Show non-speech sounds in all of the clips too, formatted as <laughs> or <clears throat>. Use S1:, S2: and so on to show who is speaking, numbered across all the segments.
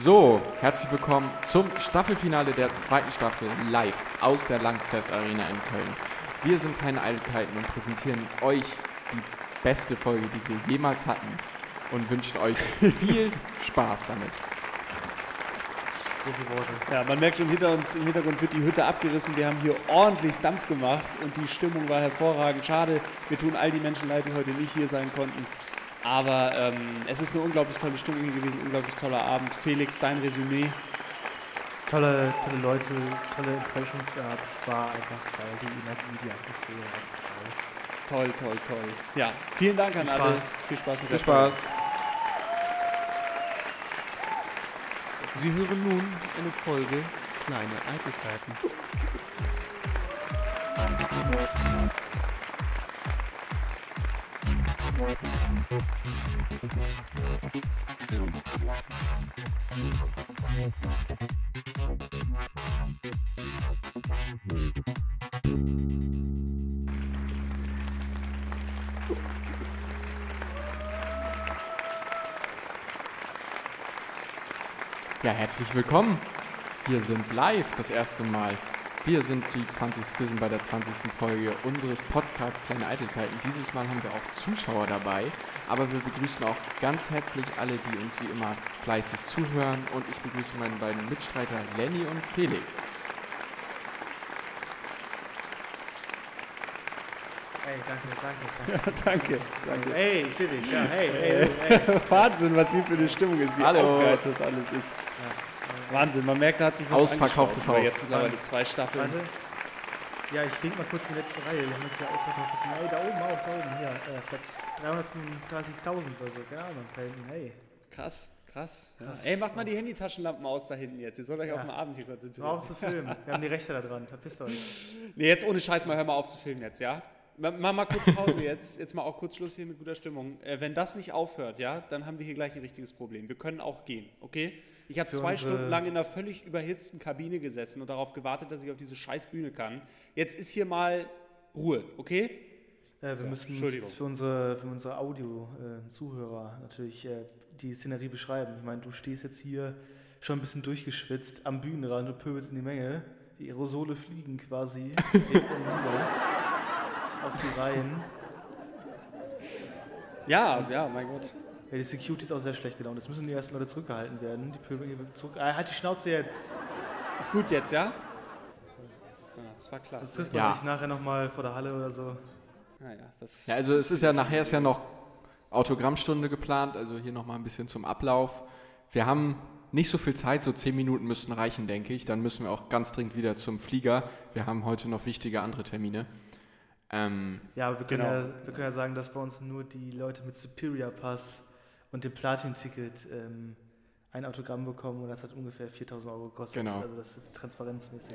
S1: So, herzlich willkommen zum Staffelfinale der zweiten Staffel live aus der Lanxess Arena in Köln. Wir sind keine Eitelkeiten und präsentieren euch die beste Folge, die wir jemals hatten und wünschen euch <laughs> viel Spaß damit.
S2: Ja, man merkt schon hinter uns, im Hintergrund wird die Hütte abgerissen. Wir haben hier ordentlich Dampf gemacht und die Stimmung war hervorragend. Schade, wir tun all die Menschen leid, die heute nicht hier sein konnten. Aber ähm, es ist eine unglaublich tolle hier gewesen, ein unglaublich toller Abend. Felix, dein Resümee?
S3: Tolle, tolle Leute, tolle Impressions gehabt. War einfach geil. Die Energie, die Atmosphäre.
S2: Toll, toll, toll. Ja, vielen Dank an
S3: Viel
S2: alle.
S3: Spaß.
S2: Viel Spaß mit
S1: Viel
S2: der Folge.
S1: Spaß.
S4: Sie hören nun eine Folge Kleine Eitelkeiten.
S1: Ja, herzlich willkommen. Wir sind live das erste Mal. Wir sind die 20. Wir sind bei der 20. Folge unseres Podcasts Kleine Eitelkeiten. Dieses Mal haben wir auch Zuschauer dabei, aber wir begrüßen auch ganz herzlich alle, die uns wie immer fleißig zuhören und ich begrüße meine beiden Mitstreiter Lenny und Felix.
S3: Hey, danke, danke, danke.
S2: Danke, danke.
S3: Hey, ich sehe dich. Ja, hey, hey, hey. <laughs>
S2: Wahnsinn, was hier für eine Stimmung ist, wie
S1: Hallo.
S2: das alles ist. Wahnsinn, man merkt, da hat sich was
S1: Ausverkauftes Haus.
S2: Jetzt mittlerweile zwei Staffeln.
S3: Warte. Ja, ich wink mal kurz in die letzte Reihe. Wir haben das ja ausverkauft. Das sind- Hey, da oben auch, da oben. Hier, äh, Platz 335.000 oder so. Keine Ahnung. Hey.
S2: Krass, krass. Ja.
S3: Krass.
S2: Ey, macht mal die Handytaschenlampen aus da hinten jetzt. Ihr sollt euch
S3: Ja.
S2: auf den Abend hier
S3: Hör
S2: konzentrieren.
S3: auf zu filmen. Wir haben die Rechte da dran. Verpisst euch. <laughs>
S2: Nee, jetzt ohne Scheiß mal, hör mal auf zu filmen jetzt, ja? Ma- Mach mal kurz Pause jetzt, jetzt mal auch kurz Schluss hier mit guter Stimmung. Äh, wenn das nicht aufhört, ja, dann haben wir hier gleich ein richtiges Problem. Wir können auch gehen, okay? Ich habe zwei Stunden lang in einer völlig überhitzten Kabine gesessen und darauf gewartet, dass ich auf diese scheiß Bühne kann. Jetzt ist hier mal Ruhe, okay?
S3: Äh, wir
S2: So,
S3: müssen jetzt für unsere, für unsere Audio-Zuhörer natürlich äh, die Szenerie beschreiben. Ich meine, du stehst jetzt hier schon ein bisschen durchgeschwitzt am Bühnenrand und pöbelst in die Menge. Die Aerosole fliegen quasi <laughs> auf die Reihen.
S2: Ja, ja, mein Gott.
S3: Ja, die Security ist auch sehr schlecht gelaunt. Es müssen die ersten Leute zurückgehalten werden. Die pöbeln hier zurück. Ah, halt die Schnauze jetzt!
S2: Ist gut jetzt, ja? Ja, das war klar.
S3: Das trifft man
S1: Ja.
S3: sich nachher nochmal vor der Halle oder so.
S2: Naja, das
S1: Ja, also es ist ja nachher ist ja noch Autogrammstunde geplant, also hier nochmal ein bisschen zum Ablauf. Wir haben nicht so viel Zeit, so zehn Minuten müssten reichen, denke ich. Dann müssen wir auch ganz dringend wieder zum Flieger. Wir haben heute noch wichtige andere Termine. Ähm,
S3: Ja, aber wir können,
S2: Genau.
S3: ja, wir können ja sagen, dass bei uns nur die Leute mit Superior Pass und dem Platin-Ticket ähm, ein Autogramm bekommen und das hat ungefähr 4000 Euro gekostet.
S1: Genau.
S3: Also das ist transparenzmäßig.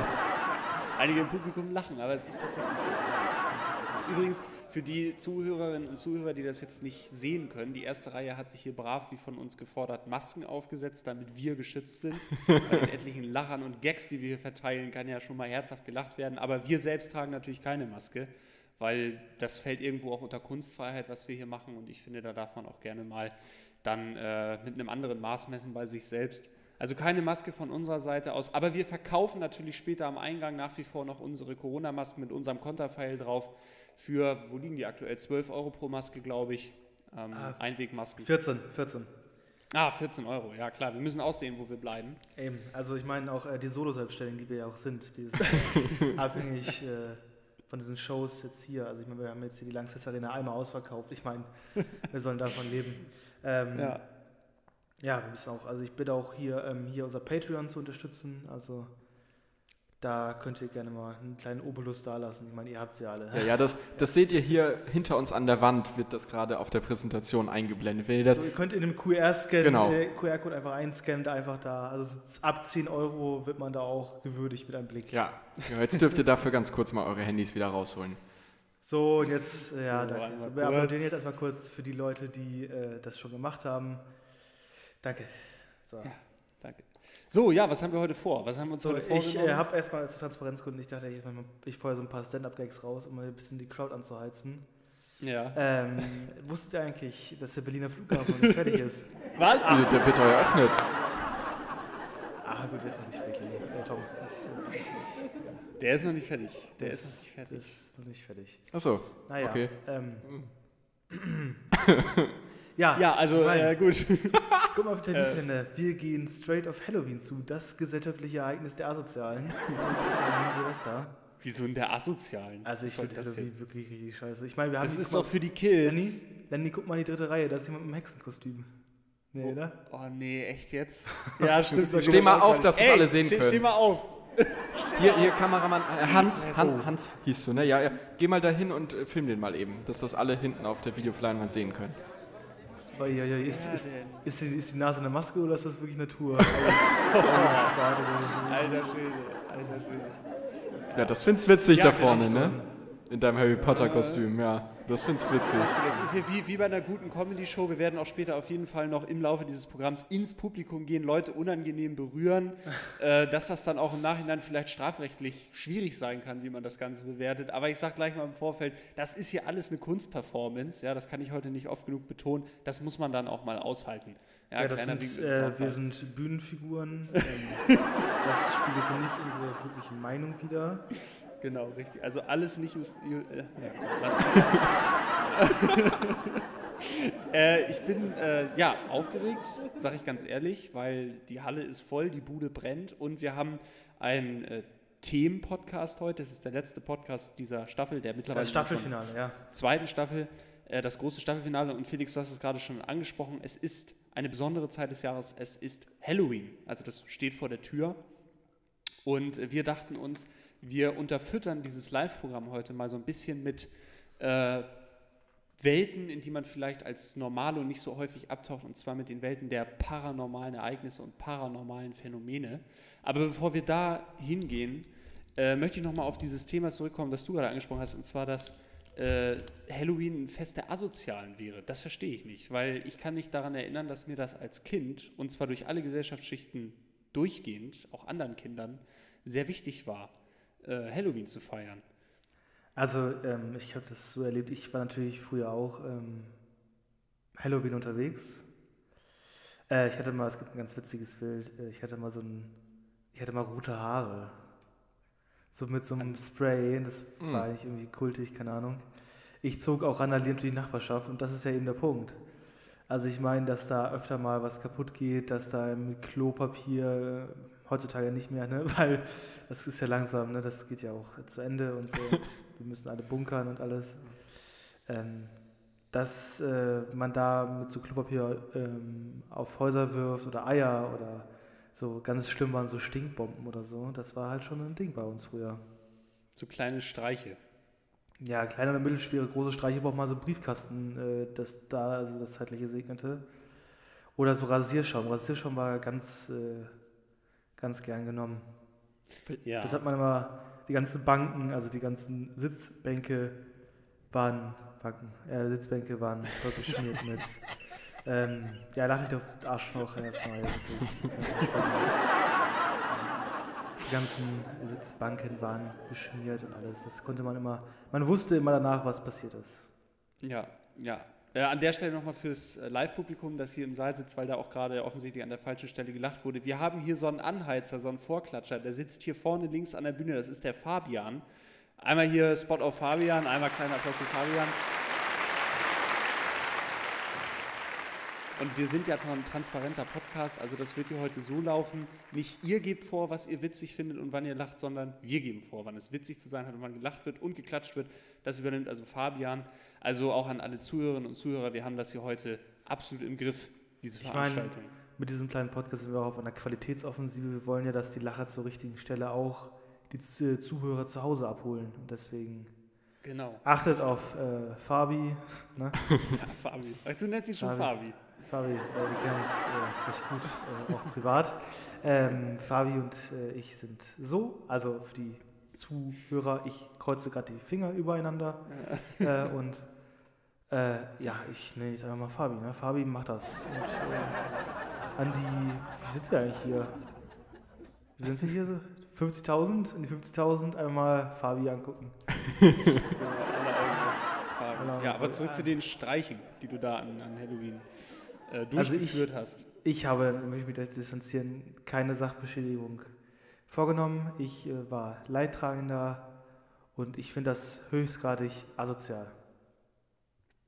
S3: <laughs>
S2: Einige im Publikum lachen, aber es ist tatsächlich so. Übrigens, für die Zuhörerinnen und Zuhörer, die das jetzt nicht sehen können, die erste Reihe hat sich hier brav, wie von uns gefordert, Masken aufgesetzt, damit wir geschützt sind. <laughs> Bei den etlichen Lachern und Gags, die wir hier verteilen, kann ja schon mal herzhaft gelacht werden. Aber wir selbst tragen natürlich keine Maske, weil das fällt irgendwo auch unter Kunstfreiheit, was wir hier machen. Und ich finde, da darf man auch gerne mal dann äh, mit einem anderen Maß messen bei sich selbst. Also keine Maske von unserer Seite aus, aber wir verkaufen natürlich später am Eingang nach wie vor noch unsere Corona-Masken mit unserem Konterpfeil drauf für, wo liegen die aktuell? 12 Euro pro Maske, glaube ich. Ähm,
S3: Ah.
S2: Einwegmasken.
S3: 14, 14.
S2: Ah, 14 Euro, ja klar. Wir müssen aussehen, wo wir bleiben.
S3: Eben, also ich meine auch äh, die Solo-Selbstständigen, die wir ja auch sind, die sind <laughs> abhängig äh, von diesen Shows jetzt hier. Also ich meine, wir haben jetzt hier die Langsess Arena einmal ausverkauft. Ich meine, <laughs> wir sollen davon leben. Ähm, Ja, wir müssen auch, also ich bitte auch hier, ähm, hier unser Patreon zu unterstützen. Also da könnt ihr gerne mal einen kleinen Obolus dalassen. Ich meine, ihr habt sie ja alle.
S1: ja, ja das, das seht ihr hier hinter uns an der Wand, wird das gerade auf der Präsentation eingeblendet. Wenn ihr das,
S3: Also ihr könnt in dem QR-Scan,
S1: Genau.
S3: äh, QR-Code einfach einscannen, einfach da. Also ab 10 Euro wird man da auch gewürdigt mit einem Blick.
S1: ja, ja, jetzt dürft ihr dafür ganz kurz mal eure Handys wieder rausholen.
S3: So, und jetzt, äh, ja,
S2: So,
S3: danke.
S2: einmal
S3: So, wir applaudieren
S2: kurz.
S3: jetzt erstmal kurz für die Leute, die äh, das schon gemacht haben. Danke. So.
S2: Danke. So, ja, was haben wir heute vor? Was haben wir uns
S3: So,
S2: heute
S3: ich
S2: vorgenommen?
S3: äh, habe erstmal zu Transparenzgründen, ich dachte, ich, ich feuer so ein paar Stand-Up-Gags raus, um mal ein bisschen die Crowd anzuheizen.
S2: Ja.
S3: Ähm, <laughs> wusstet ihr eigentlich, dass der Berliner Flughafen noch nicht <laughs> fertig ist?
S2: Was?
S1: Also, der wird doch eröffnet.
S3: Ah, gut, der ist noch nicht fertig. Äh, Tom, das, äh,
S2: Der ist noch nicht fertig. Der
S3: das
S2: ist noch nicht fertig.
S3: Das ist noch nicht fertig.
S1: Achso,
S3: Naja.
S1: okay.
S3: Ähm, <clears throat> <laughs> ja,
S2: Ja, also
S3: ich mein,
S2: äh, gut. <laughs>
S3: guck mal auf den Terminkalender. Wir gehen straight auf Halloween zu. Das gesellschaftliche Ereignis der Asozialen. Das ist ein Silvester.
S2: Wieso in der Asozialen?
S3: Also ich finde
S2: das
S3: Halloween
S2: denn?
S3: wirklich richtig scheiße. Ich meine, wir haben
S2: Das
S3: die-
S2: ist doch für die
S3: Lenny,
S2: Kids.
S3: Lenny, guck mal in die dritte Reihe. Da ist jemand mit einem Hexenkostüm. Nee, oder?
S2: Oh nee, echt jetzt? <laughs> Ja, stimmt. so
S1: Steh mal auf, dass das alle sehen
S2: steh,
S1: können.
S2: Steh mal auf. <laughs>
S1: Hier, hier, Kameramann, äh, Hans, Hans, Hans hieß du, ne? Ja, ja. Geh mal dahin und äh, film den mal eben, dass das alle hinten auf der Videoleinwand sehen können.
S3: Oh, ja, ja, ist, ist, ist, die, ist die Nase eine Maske oder ist das wirklich Natur? <laughs>
S2: Alter Schwede, alter Schwede.
S1: Ja, das findest witzig
S2: Ja,
S1: da vorne, ne? In deinem Harry Potter Kostüm, ja. Das findest witzig.
S2: Du, das ist hier wie, wie bei einer guten Comedy-Show. Wir werden auch später auf jeden Fall noch im Laufe dieses Programms ins Publikum gehen, Leute unangenehm berühren, <laughs> äh, dass das dann auch im Nachhinein vielleicht strafrechtlich schwierig sein kann, wie man das Ganze bewertet. Aber ich sage gleich mal im Vorfeld, das ist hier alles eine Kunstperformance. Ja, das kann ich heute nicht oft genug betonen. Das muss man dann auch mal aushalten.
S3: Ja, das
S2: kleiner
S3: sind, äh, wir sind Bühnenfiguren. <laughs> ähm, das spiegelte nicht unsere wirkliche Meinung wider.
S2: Genau, richtig. Also alles nicht just, ju, äh, ja, was <laughs> äh, Ich bin äh, ja aufgeregt, sage ich ganz ehrlich, weil die Halle ist voll, die Bude brennt und wir haben einen äh, Themen-Podcast heute. Das ist der letzte Podcast dieser Staffel, der mittlerweile
S3: Das Staffelfinale, ja.
S2: zweiten Staffel, äh, das große Staffelfinale. Und Felix, du hast es gerade schon angesprochen, es ist eine besondere Zeit des Jahres, es ist Halloween. Also das steht vor der Tür. Und äh, wir dachten uns, wir unterfüttern dieses Live-Programm heute mal so ein bisschen mit äh, Welten, in die man vielleicht als normal und nicht so häufig abtaucht, und zwar mit den Welten der paranormalen Ereignisse und paranormalen Phänomene. Aber bevor wir da hingehen, äh, möchte ich nochmal auf dieses Thema zurückkommen, das du gerade angesprochen hast, und zwar, dass äh, Halloween ein Fest der Asozialen wäre. Das verstehe ich nicht, weil ich kann mich daran erinnern, dass mir das als Kind, und zwar durch alle Gesellschaftsschichten durchgehend, auch anderen Kindern, sehr wichtig war, äh, Halloween zu feiern.
S3: Also, ähm, ich habe das so erlebt. Ich war natürlich früher auch ähm, Halloween unterwegs. Äh, ich hatte mal, es gibt ein ganz witziges Bild. Äh, ich hatte mal so ein, ich hatte mal rote Haare. So mit so einem Spray. Das
S1: Mm.
S3: war eigentlich irgendwie kultig, keine Ahnung. Ich zog auch randalierend durch die Nachbarschaft und das ist ja eben der Punkt. Also ich meine, dass da öfter mal was kaputt geht, dass da mit Klopapier, äh, heutzutage nicht mehr, ne? <laughs> weil das ist ja langsam, ne? das geht ja auch zu Ende und so. Und <laughs> wir müssen alle bunkern und alles. Ähm, dass äh, man da mit so Klopapier ähm, auf Häuser wirft oder Eier oder so ganz schlimm waren so Stinkbomben oder so. Das war halt schon ein Ding bei uns früher.
S2: So kleine Streiche.
S3: Ja, kleine oder mittelschwere, große Streiche braucht mal so Briefkasten, äh, das da also das zeitliche segnete. Oder so Rasierschaum. Rasierschaum war ganz, äh, ganz gern genommen.
S2: Ja.
S3: Das hat man immer, die ganzen Banken, also die ganzen Sitzbänke waren, Banken, äh, Sitzbänke waren voll beschmiert mit, <laughs> ähm, ja, lach auf den Arschloch erstmal. spannend. Die ganzen Sitzbanken waren beschmiert und alles. Das konnte man immer, man wusste immer danach, was passiert ist.
S2: Ja, ja. Äh, an der Stelle nochmal fürs äh, Live-Publikum, das hier im Saal sitzt, weil da auch gerade offensichtlich an der falschen Stelle gelacht wurde. Wir haben hier so einen Anheizer, so einen Vorklatscher, der sitzt hier vorne links an der Bühne, das ist der Fabian. Einmal hier Spot auf Fabian, einmal kleiner Applaus für Fabian. Und wir sind ja ein transparenter Podcast, also das wird hier heute so laufen. Nicht ihr gebt vor, was ihr witzig findet und wann ihr lacht, sondern wir geben vor, wann es witzig zu sein hat und wann gelacht wird und geklatscht wird. Das übernimmt also Fabian. Also auch an alle Zuhörerinnen und Zuhörer, wir haben das hier heute absolut im Griff, diese
S3: Ich meine,
S2: Veranstaltung.
S3: mit diesem kleinen Podcast sind wir auch auf einer Qualitätsoffensive. Wir wollen ja, dass die Lacher zur richtigen Stelle auch die Z- Zuhörer zu Hause abholen. Und deswegen
S2: Genau.
S3: achtet auf äh, Fabi. Ne? <laughs>
S2: Ja, Fabi. Du nennst ihn schon
S3: Fabi.
S2: Fabi.
S3: Fabi, äh, wir kennen uns äh, recht gut, äh, auch privat. Ähm, Fabi und äh, ich sind so, also für die Zuhörer, ich kreuze gerade die Finger übereinander äh, und äh, ja, ich nenne jetzt einfach mal Fabi. Ne? Fabi macht das. Und, an die, wie sind wir eigentlich hier? Wie sind wir hier so? 50.000? An die 50.000 einmal Fabi angucken. <laughs>
S2: Ja, aber zurück zu den Streichen, die du da an, an Halloween äh,
S3: Also ich-
S2: durchgeführt hast.
S3: Ich habe, möchte ich mich distanzieren, keine Sachbeschädigung vorgenommen. Ich äh, war Leidtragender und ich finde das höchstgradig asozial.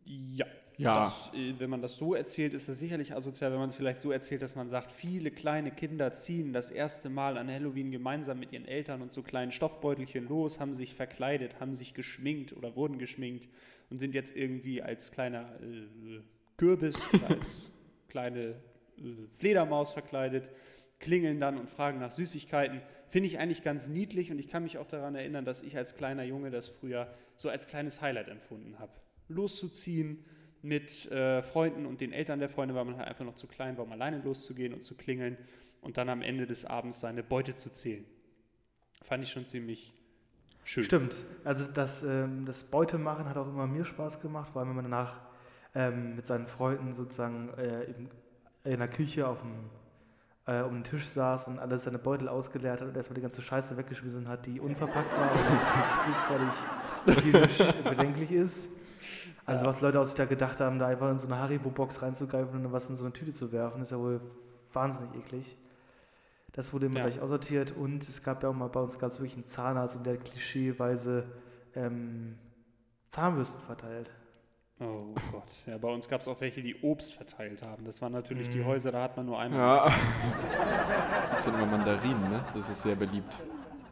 S2: Ja.
S1: Ja.
S2: Das, äh, wenn man das so erzählt, ist das sicherlich asozial. Wenn man es vielleicht so erzählt, dass man sagt, viele kleine Kinder ziehen das erste Mal an Halloween gemeinsam mit ihren Eltern und so kleinen Stoffbeutelchen los, haben sich verkleidet, haben sich geschminkt oder wurden geschminkt und sind jetzt irgendwie als kleiner äh, Kürbis als <laughs> kleine äh, Fledermaus verkleidet, klingeln dann und fragen nach Süßigkeiten. Finde ich eigentlich ganz niedlich und ich kann mich auch daran erinnern, dass ich als kleiner Junge das früher so als kleines Highlight empfunden habe. Loszuziehen mit äh, Freunden und den Eltern der Freunde, weil man halt einfach noch zu klein war, um alleine loszugehen und zu klingeln und dann am Ende des Abends seine Beute zu zählen. Fand ich schon ziemlich schön.
S3: Stimmt. Also das, ähm, das Beutemachen hat auch immer mir Spaß gemacht, vor allem wenn man danach ähm, mit seinen Freunden sozusagen äh, im, in der Küche auf dem, äh, um den Tisch saß und alles seine Beutel ausgeleert hat und erstmal die ganze Scheiße weggeschmissen hat, die unverpackt war und das höchstgradig <laughs> bedenklich ist. Also was Leute aus sich da gedacht haben, da einfach in so eine Haribo-Box reinzugreifen und dann was in so eine Tüte zu werfen, ist ja wohl wahnsinnig eklig. Das wurde immer
S2: Ja.
S3: gleich aussortiert und es gab ja auch mal bei uns ganz wirklich einen Zahnarzt und der hat klischeeweise ähm, Zahnbürsten verteilt.
S2: Oh Gott. Ja, bei uns gab es auch welche, die Obst verteilt haben. Das waren natürlich
S3: Mhm.
S2: die Häuser, da hat man nur einmal.
S1: Ja. Gibt immer Mandarinen, ne? Das ist sehr beliebt.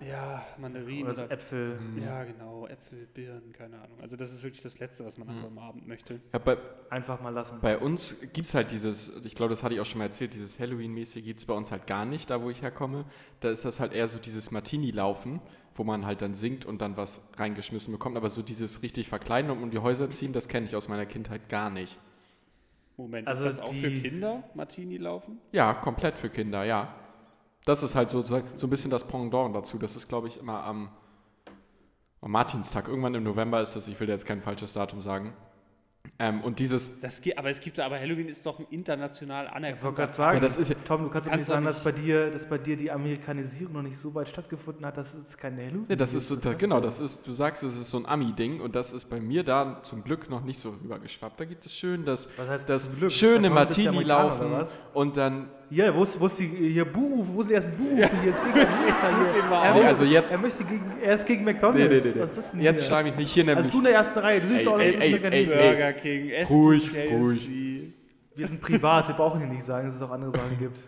S2: Ja, Mandarinen.
S3: Oder Äpfel.
S2: Ja, genau. Äpfel, Birnen, keine Ahnung. Also das ist wirklich das Letzte, was man an so einem Abend möchte.
S1: Ja, bei,
S3: Einfach mal lassen.
S1: bei uns gibt es halt dieses, ich glaube, das hatte ich auch schon mal erzählt, dieses Halloween-mäßige gibt es bei uns halt gar nicht, da wo ich herkomme. Da ist das halt eher so dieses Martini-Laufen, wo man halt dann singt und dann was reingeschmissen bekommt. Aber so dieses richtig verkleiden und um die Häuser ziehen, das kenne ich aus meiner Kindheit gar nicht.
S2: Moment,
S3: Also
S2: ist das auch für Kinder, Martini laufen?
S1: Ja, komplett für Kinder, ja. Das ist halt sozusagen so ein bisschen das Pendant dazu. Das ist, glaube ich, immer am, am Martinstag. Irgendwann im November ist das, ich will jetzt kein falsches Datum sagen. Ähm, und dieses,
S2: Das geht, aber es gibt aber Halloween ist doch ein international
S3: Ich wollte gerade sagen,
S1: Ja, das ist
S3: Tom, du kannst nicht
S2: Kannst doch
S3: sagen, dass
S2: nicht-
S3: bei, dir, dass bei dir die Amerikanisierung noch nicht so weit stattgefunden hat, dass es keine Halloween
S1: Ja, das ist so, da, genau, das ist, du sagst, es ist so ein Ami-Ding und das ist bei mir da zum Glück noch nicht so rübergeschwappt. Da gibt es schön das,
S3: Was heißt
S1: das schöne Martini laufen und dann,
S3: Ja, wo ist, wo ist die, hier Buchrufe, wo sind die ersten Buchrufe hier? Ist gegen <laughs> hier.
S2: mal
S3: Er
S1: Nee,
S3: möchte-
S1: also jetzt-
S3: Er möchte gegen, er ist gegen
S1: nee,
S3: McDonalds.
S1: nee, nee,
S3: Was ist das denn
S1: jetzt
S3: hier?
S1: schlag mich nicht hier nämlich,
S3: Also du in der ersten Reihe, du siehst
S1: Ey,
S3: doch aus,
S1: ey, ey,
S3: ist
S1: ey,
S3: ey,
S2: Burger King, Essen,
S1: Ruhig,
S2: KFC.
S1: ruhig.
S3: Wir sind privat, wir brauchen hier nicht sagen, dass es auch andere Sachen gibt.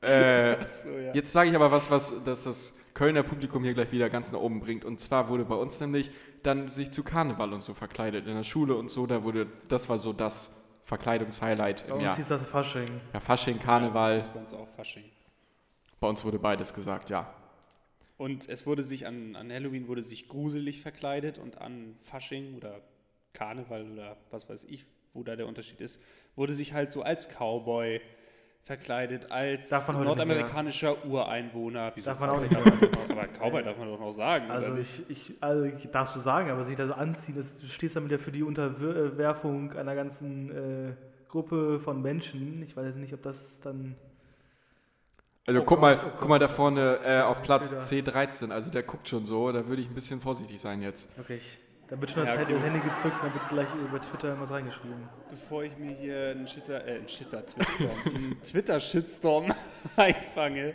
S1: äh, <laughs>
S2: So, ja.
S1: Jetzt sage ich aber was, was dass das Kölner Publikum hier gleich wieder ganz nach oben bringt. Und zwar wurde bei uns nämlich dann sich zu Karneval und so verkleidet in der Schule und so. Da wurde, das war so das Verkleidungshighlight
S3: Bei
S1: im
S3: uns
S1: Jahr.
S3: hieß das Fasching.
S1: Ja, Fasching,
S2: Das
S1: Karneval.
S2: ist bei uns auch Fasching.
S1: Bei uns wurde beides gesagt, ja.
S2: Und es wurde sich an, an Halloween wurde sich gruselig verkleidet und an Fasching oder Karneval oder was weiß ich, wo da der Unterschied ist, wurde sich halt so als Cowboy verkleidet, als
S3: Darf
S2: nordamerikanischer Ureinwohner. Wieso
S3: Darf man auch nicht
S2: darf <laughs> Aber Cowboy darf man doch noch sagen,
S3: Also ich, ich, also ich darfst du sagen, aber sich da so anziehen, das, du stehst dann wieder für die Unterwerfung einer ganzen äh, Gruppe von Menschen. Ich weiß jetzt nicht, ob das dann.
S1: Also
S3: Oh
S1: guck,
S3: Gott,
S1: mal,
S3: oh
S1: guck mal da vorne äh, auf Platz
S3: Steht
S1: C13, also der guckt schon so, da würde ich ein bisschen vorsichtig sein jetzt.
S3: Wirklich. Da wird schon das
S2: Ja,
S3: Handy. Handy gezückt, dann wird gleich über Twitter irgendwas reingeschrieben.
S2: Bevor ich mir hier einen Shitter, äh, einen Shitter, Twitstorm, <laughs> einen Twitter-Shitstorm <laughs> einfange.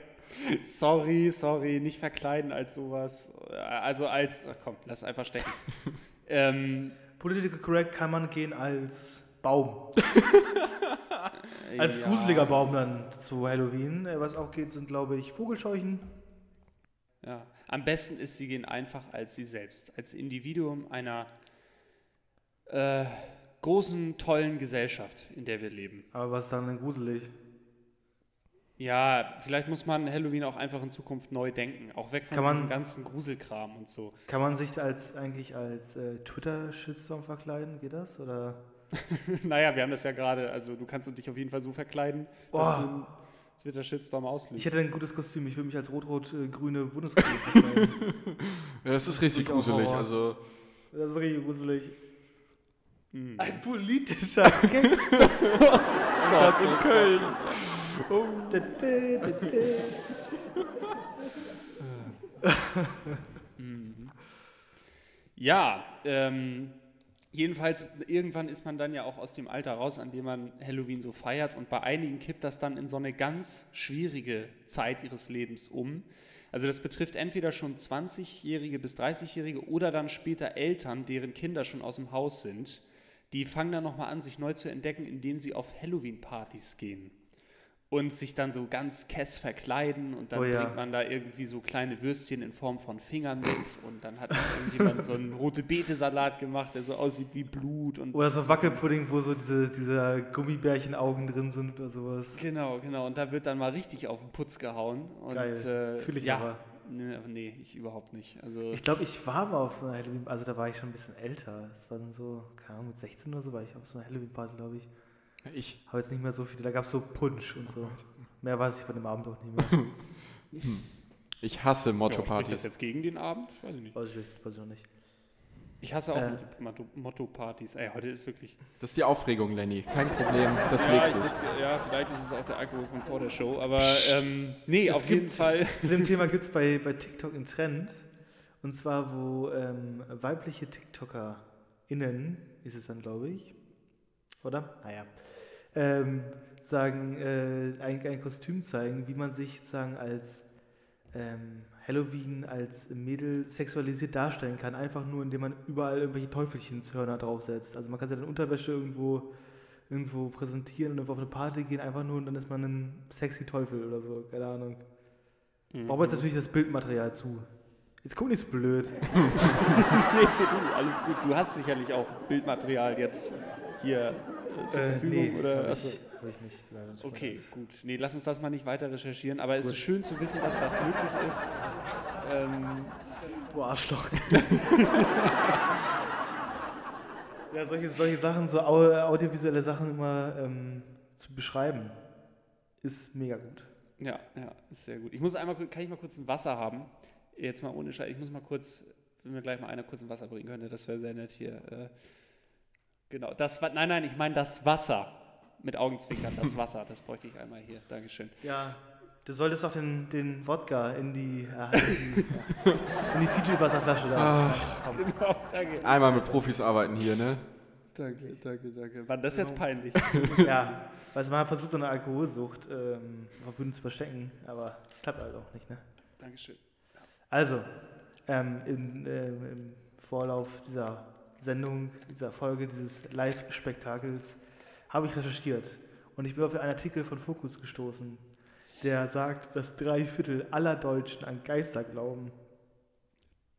S2: Sorry, sorry, nicht verkleiden als sowas. Also als, ach komm, lass einfach stecken. <laughs> ähm,
S3: Political correct kann man gehen als Baum. Als
S2: ja,
S3: gruseliger Baum dann zu Halloween. Äh, Was auch geht, sind glaube ich Vogelscheuchen.
S2: Ja. Am besten ist, sie gehen einfach als sie selbst, als Individuum einer äh, großen, tollen Gesellschaft, in der wir leben.
S3: Aber was ist dann denn gruselig?
S2: Ja, vielleicht muss man Halloween auch einfach in Zukunft neu denken, auch weg von
S3: man-
S2: diesem ganzen Gruselkram und so.
S3: Kann man sich als eigentlich als äh, Twitter-Shitstorm verkleiden? Geht das? Oder? <laughs>
S2: naja, wir haben das ja gerade, also du kannst dich auf jeden Fall so verkleiden, dass
S3: Oh.
S2: Du einen Twitter-Shitstorm auslöst.
S3: Ich hätte ein gutes Kostüm. Ich würde mich als rot-rot-grüne Bundesregierung verkleiden. <laughs>
S1: Ja, das ist richtig gruselig, also
S3: Das ist richtig gruselig.
S2: Mhm.
S3: Ein politischer Gag. <laughs>
S1: das in Köln.
S3: Dä.
S2: Ja, ähm, jedenfalls, irgendwann ist man dann ja auch aus dem Alter raus, an dem man Halloween so feiert. Und bei einigen kippt das dann in so eine ganz schwierige Zeit ihres Lebens um. Also das betrifft entweder schon 20-Jährige bis 30-Jährige oder dann später Eltern, deren Kinder schon aus dem Haus sind. Die fangen dann nochmal an, sich neu zu entdecken, indem sie auf Halloween-Partys gehen und sich dann so ganz kess verkleiden und dann
S3: Oh ja.
S2: bringt man da irgendwie so kleine Würstchen in Form von Fingern mit und dann hat irgendjemand so einen rote Beete-Salat gemacht, der so aussieht wie Blut und
S3: Oder so Wackelpudding, wo so diese, diese Gummibärchenaugen drin sind oder sowas.
S2: genau, genau und da wird dann mal richtig auf den Putz gehauen und
S3: Geil.
S2: äh,
S3: Fühl ich
S2: ja,
S3: aber.
S2: Nee, nee, ich überhaupt nicht. Also
S3: Ich glaube, ich war mal auf so einer Halloween, also da war ich schon ein bisschen älter. Es war dann so, keine Ahnung, mit 16 oder so war ich auf so einer Halloween-Party, glaube ich.
S1: Ich.
S3: Aber jetzt nicht mehr so viele, da gab es so Punsch und so. Mehr weiß ich von dem Abend auch nicht mehr. <laughs>
S1: Ich hasse
S2: ja, spricht das
S1: Motto-Partys.
S2: jetzt gegen den Abend? Weiß ich nicht.
S3: Weiß ich, weiß ich noch nicht.
S2: Ich hasse auch
S3: Äh.
S2: Motto- Motto-Partys. Ey, heute ist wirklich
S1: Das ist die Aufregung, Lenny. Kein Problem, das
S2: ja,
S1: legt
S2: ich
S1: sich.
S2: würd's- ja, vielleicht ist es auch der Alkohol von vor der Show, aber ähm, nee,
S3: Es
S2: auf jeden
S3: gibt-
S2: Fall. <laughs>
S3: Zu dem Thema <laughs> gibt es bei, bei TikTok einen Trend. Und zwar, wo ähm, weibliche TikTokerInnen, ist es dann, glaube ich, oder? Naja. Ähm, sagen, äh, ein, ein Kostüm zeigen, wie man sich sozusagen als ähm, Halloween als Mädel sexualisiert darstellen kann, einfach nur indem man überall irgendwelche Teufelchenshörner draufsetzt. Also man kann sich dann Unterwäsche irgendwo, irgendwo präsentieren und auf eine Party gehen, einfach nur und dann ist man ein sexy Teufel oder so, keine Ahnung.
S2: Mhm.
S3: Brauchen wir jetzt natürlich das Bildmaterial zu. Jetzt guck nicht so blöd. <laughs>
S2: nee, du, alles gut. Du hast sicherlich auch Bildmaterial jetzt hier zur
S3: Äh,
S2: Verfügung,
S3: nee,
S2: oder? Achso.
S3: ich, ich nicht. leider nicht.
S2: Okay, gut. Nee, lass uns das mal nicht weiter recherchieren, aber es
S3: Gut.
S2: ist schön zu wissen, dass das möglich ist. Ähm,
S3: Du Arschloch. <laughs> ja, solche, solche Sachen, so au audiovisuelle Sachen immer ähm, zu beschreiben, ist mega gut.
S2: ja, ja, ist sehr gut. Ich muss einmal, kann ich mal kurz ein Wasser haben? Jetzt mal ohne Scheiß. Ich muss mal kurz, wenn mir gleich mal einer kurz ein Wasser bringen könnte, das wäre sehr nett hier. Äh, genau, das, nein, nein, ich meine das Wasser. Mit Augenzwinkern, das <laughs> Wasser, das bräuchte ich einmal hier. Dankeschön.
S3: Ja, du solltest auch den, den Wodka in die, äh, in die, Fiji-Wasserflasche da. Komm.
S2: Genau, danke.
S1: Einmal mit Profis arbeiten hier, ne?
S2: Danke, danke, danke. War das jetzt peinlich?
S3: Ja, also man hat versucht, so eine Alkoholsucht ähm, auf Bühnen zu verstecken, aber es klappt halt auch nicht, ne?
S2: Dankeschön.
S3: Also, ähm, im, ähm, im Vorlauf dieser Sendung, dieser Folge, dieses Live-Spektakels, habe ich recherchiert. Und ich bin auf einen Artikel von Focus gestoßen, der sagt, dass drei Viertel aller Deutschen an Geister glauben.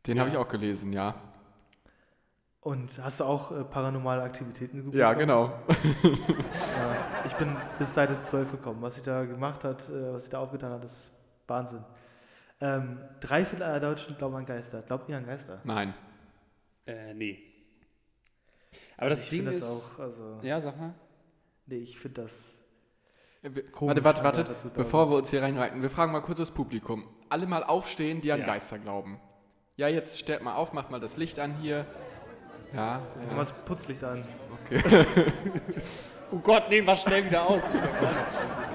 S1: Den
S2: Ja.
S1: habe ich auch gelesen, ja.
S3: Und hast du auch äh, paranormale Aktivitäten gegoogelt?
S1: Ja, genau.
S3: Ja, ich bin bis Seite 12 gekommen. Was sich da gemacht hat, äh, was sich da aufgetan hat, ist Wahnsinn. Ähm, drei Viertel aller Deutschen glauben an Geister. Glaubt ihr an Geister?
S1: Nein.
S2: Äh, nee. Aber das
S3: ich
S2: Ding ist.
S3: das auch, also,
S2: Ja, sag mal.
S3: nee, ich finde das
S1: Äh,
S3: Komisch,
S1: warte, warte, warte. Bevor wir uns hier reinreiten, wir fragen mal kurz das Publikum. Alle mal aufstehen, die an
S2: Ja.
S1: Geister glauben. Ja, jetzt stellt mal auf, macht mal das Licht an hier. Ja,
S3: Mach mal das Putzlicht an.
S1: okay. <laughs>
S2: Oh Gott, nehmen wir schnell wieder aus. <laughs>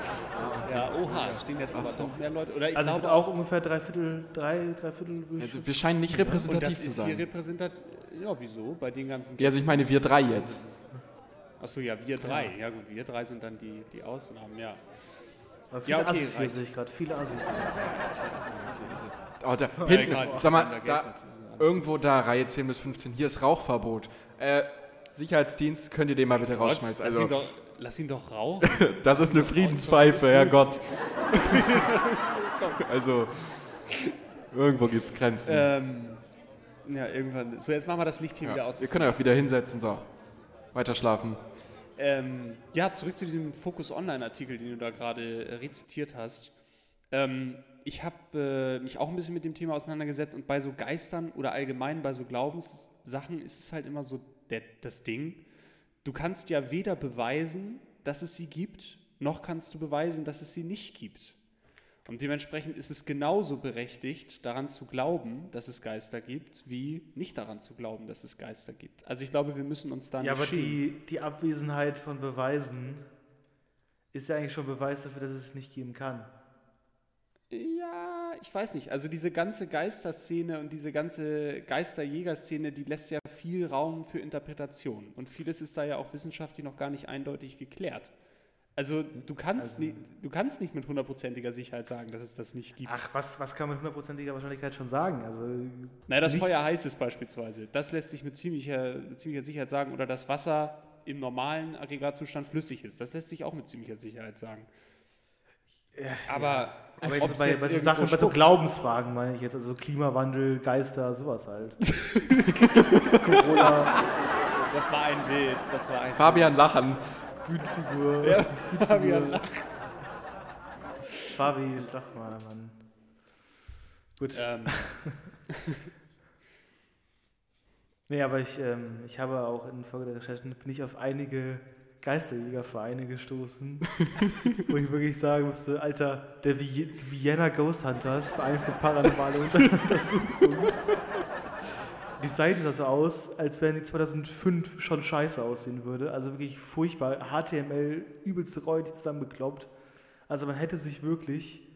S2: ja, oha, es stehen jetzt aber
S1: so.
S2: noch mehr Leute. Oder ich
S3: Also
S2: glaube
S3: auch ungefähr drei Viertel, drei, drei Viertel
S1: Also wir scheinen nicht
S2: Und
S1: repräsentativ
S2: das
S1: zu
S2: ist hier
S1: sein.
S2: repräsentativ. Ja, wieso? Bei den ganzen.
S1: Ja, also ich meine, wir drei jetzt.
S2: Achso, ja, wir drei. Ja, gut, wir drei sind dann die, die Ausnahmen, ja.
S3: Aber viele
S2: Ja, okay,
S3: Assis hier sehe ich gerade, viele Assis.
S1: Oh, da,
S2: Ja,
S1: hinten,
S2: egal,
S1: sag mal,
S2: da
S1: irgendwo da, Reihe 10 bis 15, hier ist Rauchverbot. Äh, Sicherheitsdienst, könnt ihr den mal bitte rausschmeißen? Also,
S2: doch, lass ihn doch rauchen. <laughs>
S1: das ist eine Friedenspfeife, Herrgott. <laughs> also, irgendwo gibt es Grenzen.
S2: ähm, ja, irgendwann. So, jetzt machen wir das Licht hier wieder
S1: ja.
S2: aus.
S1: Ihr könnt euch auch wieder hinsetzen, so. Weiter schlafen.
S2: Ähm, ja, zurück zu diesem Focus Online-Artikel, den du da gerade äh, rezitiert hast. Ähm, ich habe äh, mich auch ein bisschen mit dem Thema auseinandergesetzt und bei so Geistern oder allgemein bei so Glaubenssachen ist es halt immer so der, das Ding. Du kannst ja weder beweisen, dass es sie gibt, noch kannst du beweisen, dass es sie nicht gibt. Und dementsprechend ist es genauso berechtigt, daran zu glauben, dass es Geister gibt, wie nicht daran zu glauben, dass es Geister gibt. Also ich glaube, wir müssen uns da
S3: Ja,
S2: nicht
S3: aber die, die Abwesenheit von Beweisen ist ja eigentlich schon Beweis dafür, dass es es nicht geben kann.
S2: Ja, ich weiß nicht. Also diese ganze Geisterszene und diese ganze Geisterjägerszene, die lässt ja viel Raum für Interpretation. Und vieles ist da ja auch wissenschaftlich noch gar nicht eindeutig geklärt. Also du kannst,
S3: Also-
S2: nie, du kannst nicht mit hundertprozentiger Sicherheit sagen, dass es das nicht gibt.
S3: Ach, was, was kann man mit hundertprozentiger Wahrscheinlichkeit schon sagen? Also,
S2: naja, das
S3: nichts.
S2: Feuer heiß ist beispielsweise. Das lässt sich mit ziemlicher, mit ziemlicher Sicherheit sagen. Oder das Wasser im normalen Aggregatzustand flüssig ist. Das lässt sich auch mit ziemlicher Sicherheit sagen. Aber,
S3: aber jetzt bei, bei so Sachen, bei so Glaubensfragen meine ich jetzt, also Klimawandel, Geister, sowas halt. <laughs> Corona,
S2: Das war ein Witz, das war ein
S1: Fabian Lachen.
S3: Bühnenfigur.
S2: Ja, Fabian.
S3: Fabi, sag mal, Mann. Gut.
S2: Ähm, <laughs>
S3: Nee, aber ich, ähm, ich habe auch in Folge der Recherchen bin ich auf einige Geisterjägervereine gestoßen, <laughs> wo ich wirklich sagen musste, Alter, der Vi- Vienna Ghost Hunters, Verein für paranormale Unter- <laughs> Untersuchungen. Die Seite sah so aus, als wenn die 2005 schon scheiße aussehen würde. Also wirklich furchtbar. HTML, übelste räudig zusammengekloppt. Also man hätte sich wirklich,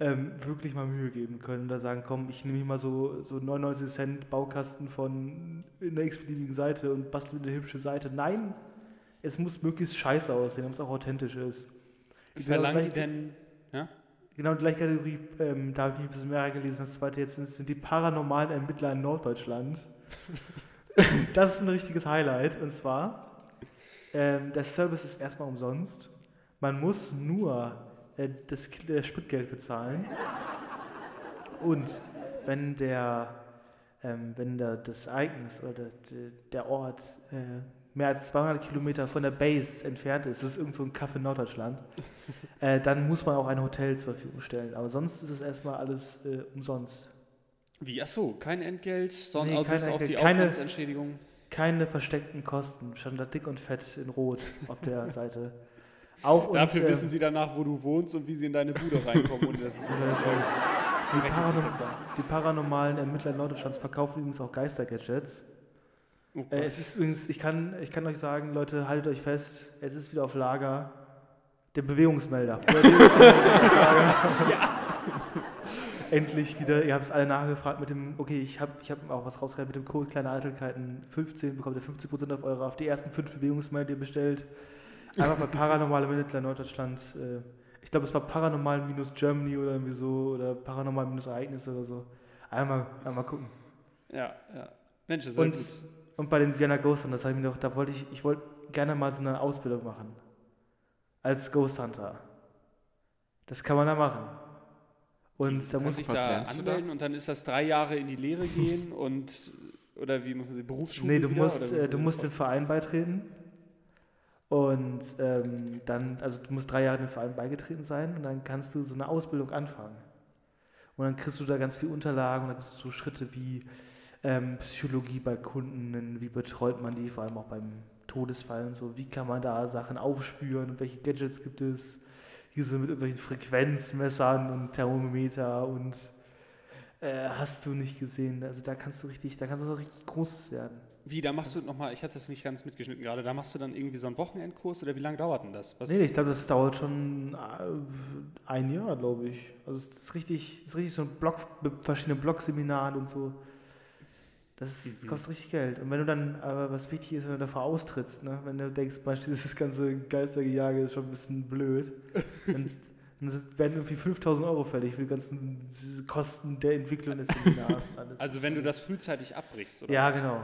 S3: ähm, wirklich mal Mühe geben können. Da sagen, komm, ich nehme hier mal so, so 99 Cent Baukasten von einer x-beliebigen Seite und bastel eine hübsche Seite. Nein, es muss möglichst scheiße aussehen, damit es auch authentisch ist.
S2: verlangen die denn. Ja?
S3: Genau, die gleiche Kategorie, ähm, da habe ich ein bisschen mehr gelesen. Das zweite jetzt sind, sind die paranormalen Ermittler in Norddeutschland. <laughs> das ist ein richtiges Highlight. Und zwar, ähm, der Service ist erstmal umsonst. Man muss nur äh, das äh, Spritgeld bezahlen. Und wenn der, ähm, wenn der, das Ereignis oder der, der Ort äh, mehr als 200 Kilometer von der Base entfernt ist, das ist irgend so ein Kaff in Norddeutschland, <laughs> äh, dann muss man auch ein Hotel zur Verfügung stellen. Aber sonst ist es erstmal alles äh, umsonst.
S2: Wie? Achso, kein Entgelt, sondern
S3: Nee, kein
S2: auf die
S3: Entgelt. Keine-
S2: Aufwandsentschädigung.
S3: Keine versteckten Kosten. Stand da dick und fett in Rot auf der <laughs> Seite. Auch
S2: Dafür
S3: und, äh,
S2: wissen sie danach, wo du wohnst und wie sie in deine Bude reinkommen. Und <laughs> das ist.
S3: Die,
S2: dann.
S3: die paranormalen Ermittler Norddeutschlands verkaufen übrigens auch Geistergadgets.
S2: Oh.
S3: Äh, es ist übrigens, ich kann, ich kann euch sagen, Leute, haltet euch fest, es ist wieder auf Lager. Der Bewegungsmelder. Der Bewegungsmelder <laughs> Lager. Endlich wieder, ihr habt es alle nachgefragt mit dem, okay, ich habe ich hab auch was rausgerechnet mit dem Code kleine Eitelkeiten 15, bekommt ihr 50% auf eure, auf die ersten fünf Bewegungsmelder, die ihr bestellt. Einfach bei Paranormale Ermittler Norddeutschland. Äh, ich glaube, es war Paranormal-Germany oder irgendwie so, oder Paranormal-Ereignisse oder so. Einmal, einmal gucken.
S2: ja, ja. Mensch, das ist
S3: Und,
S2: gut.
S3: Und bei den Vienna Ghost Hunters habe ich mir doch, da wollte ich, ich wollte gerne mal so eine Ausbildung machen. Als Ghost Hunter. Das kann man da machen. Und da muss
S2: musst
S3: ich.
S2: da
S1: du da?
S2: anmelden und dann ist das drei Jahre in die Lehre gehen <laughs> und oder wie muss man sie Berufsschule
S3: Nee, du
S2: wieder,
S3: musst, äh, du
S2: muss
S3: musst dem Verein beitreten. Und ähm, dann, also du musst drei Jahre dem Verein beigetreten sein und dann kannst du so eine Ausbildung anfangen. Und dann kriegst du da ganz viele Unterlagen und dann kriegst du so Schritte wie ähm, Psychologie bei Kunden, wie betreut man die, vor allem auch beim Todesfall und so, wie kann man da Sachen aufspüren und welche Gadgets gibt es. Hier so mit irgendwelchen Frequenzmessern und Thermometer und äh, hast du nicht gesehen. Also da kannst du richtig, da kannst du so richtig Großes werden.
S2: Wie, da machst du nochmal, ich habe das nicht ganz mitgeschnitten gerade, da machst du dann irgendwie so einen Wochenendkurs oder wie lange dauert denn das? Was,
S3: Nee, ich glaube, das dauert schon äh, ein Jahr, glaube ich. Also es ist richtig, es ist richtig so ein Block mit verschiedenen Blogseminaren und so. Das
S2: Mhm.
S3: kostet richtig Geld. Und wenn du dann, aber was wichtig ist, wenn du davor austrittst, ne? wenn du denkst, beispielsweise das ganze Geistergejage ist schon ein bisschen blöd, <laughs> dann, dann werden irgendwie 5000 Euro fällig für die ganzen Kosten der Entwicklung des Seminars. und alles.
S2: Also wenn du das frühzeitig abbrichst, oder
S3: ja,
S2: was?
S3: genau.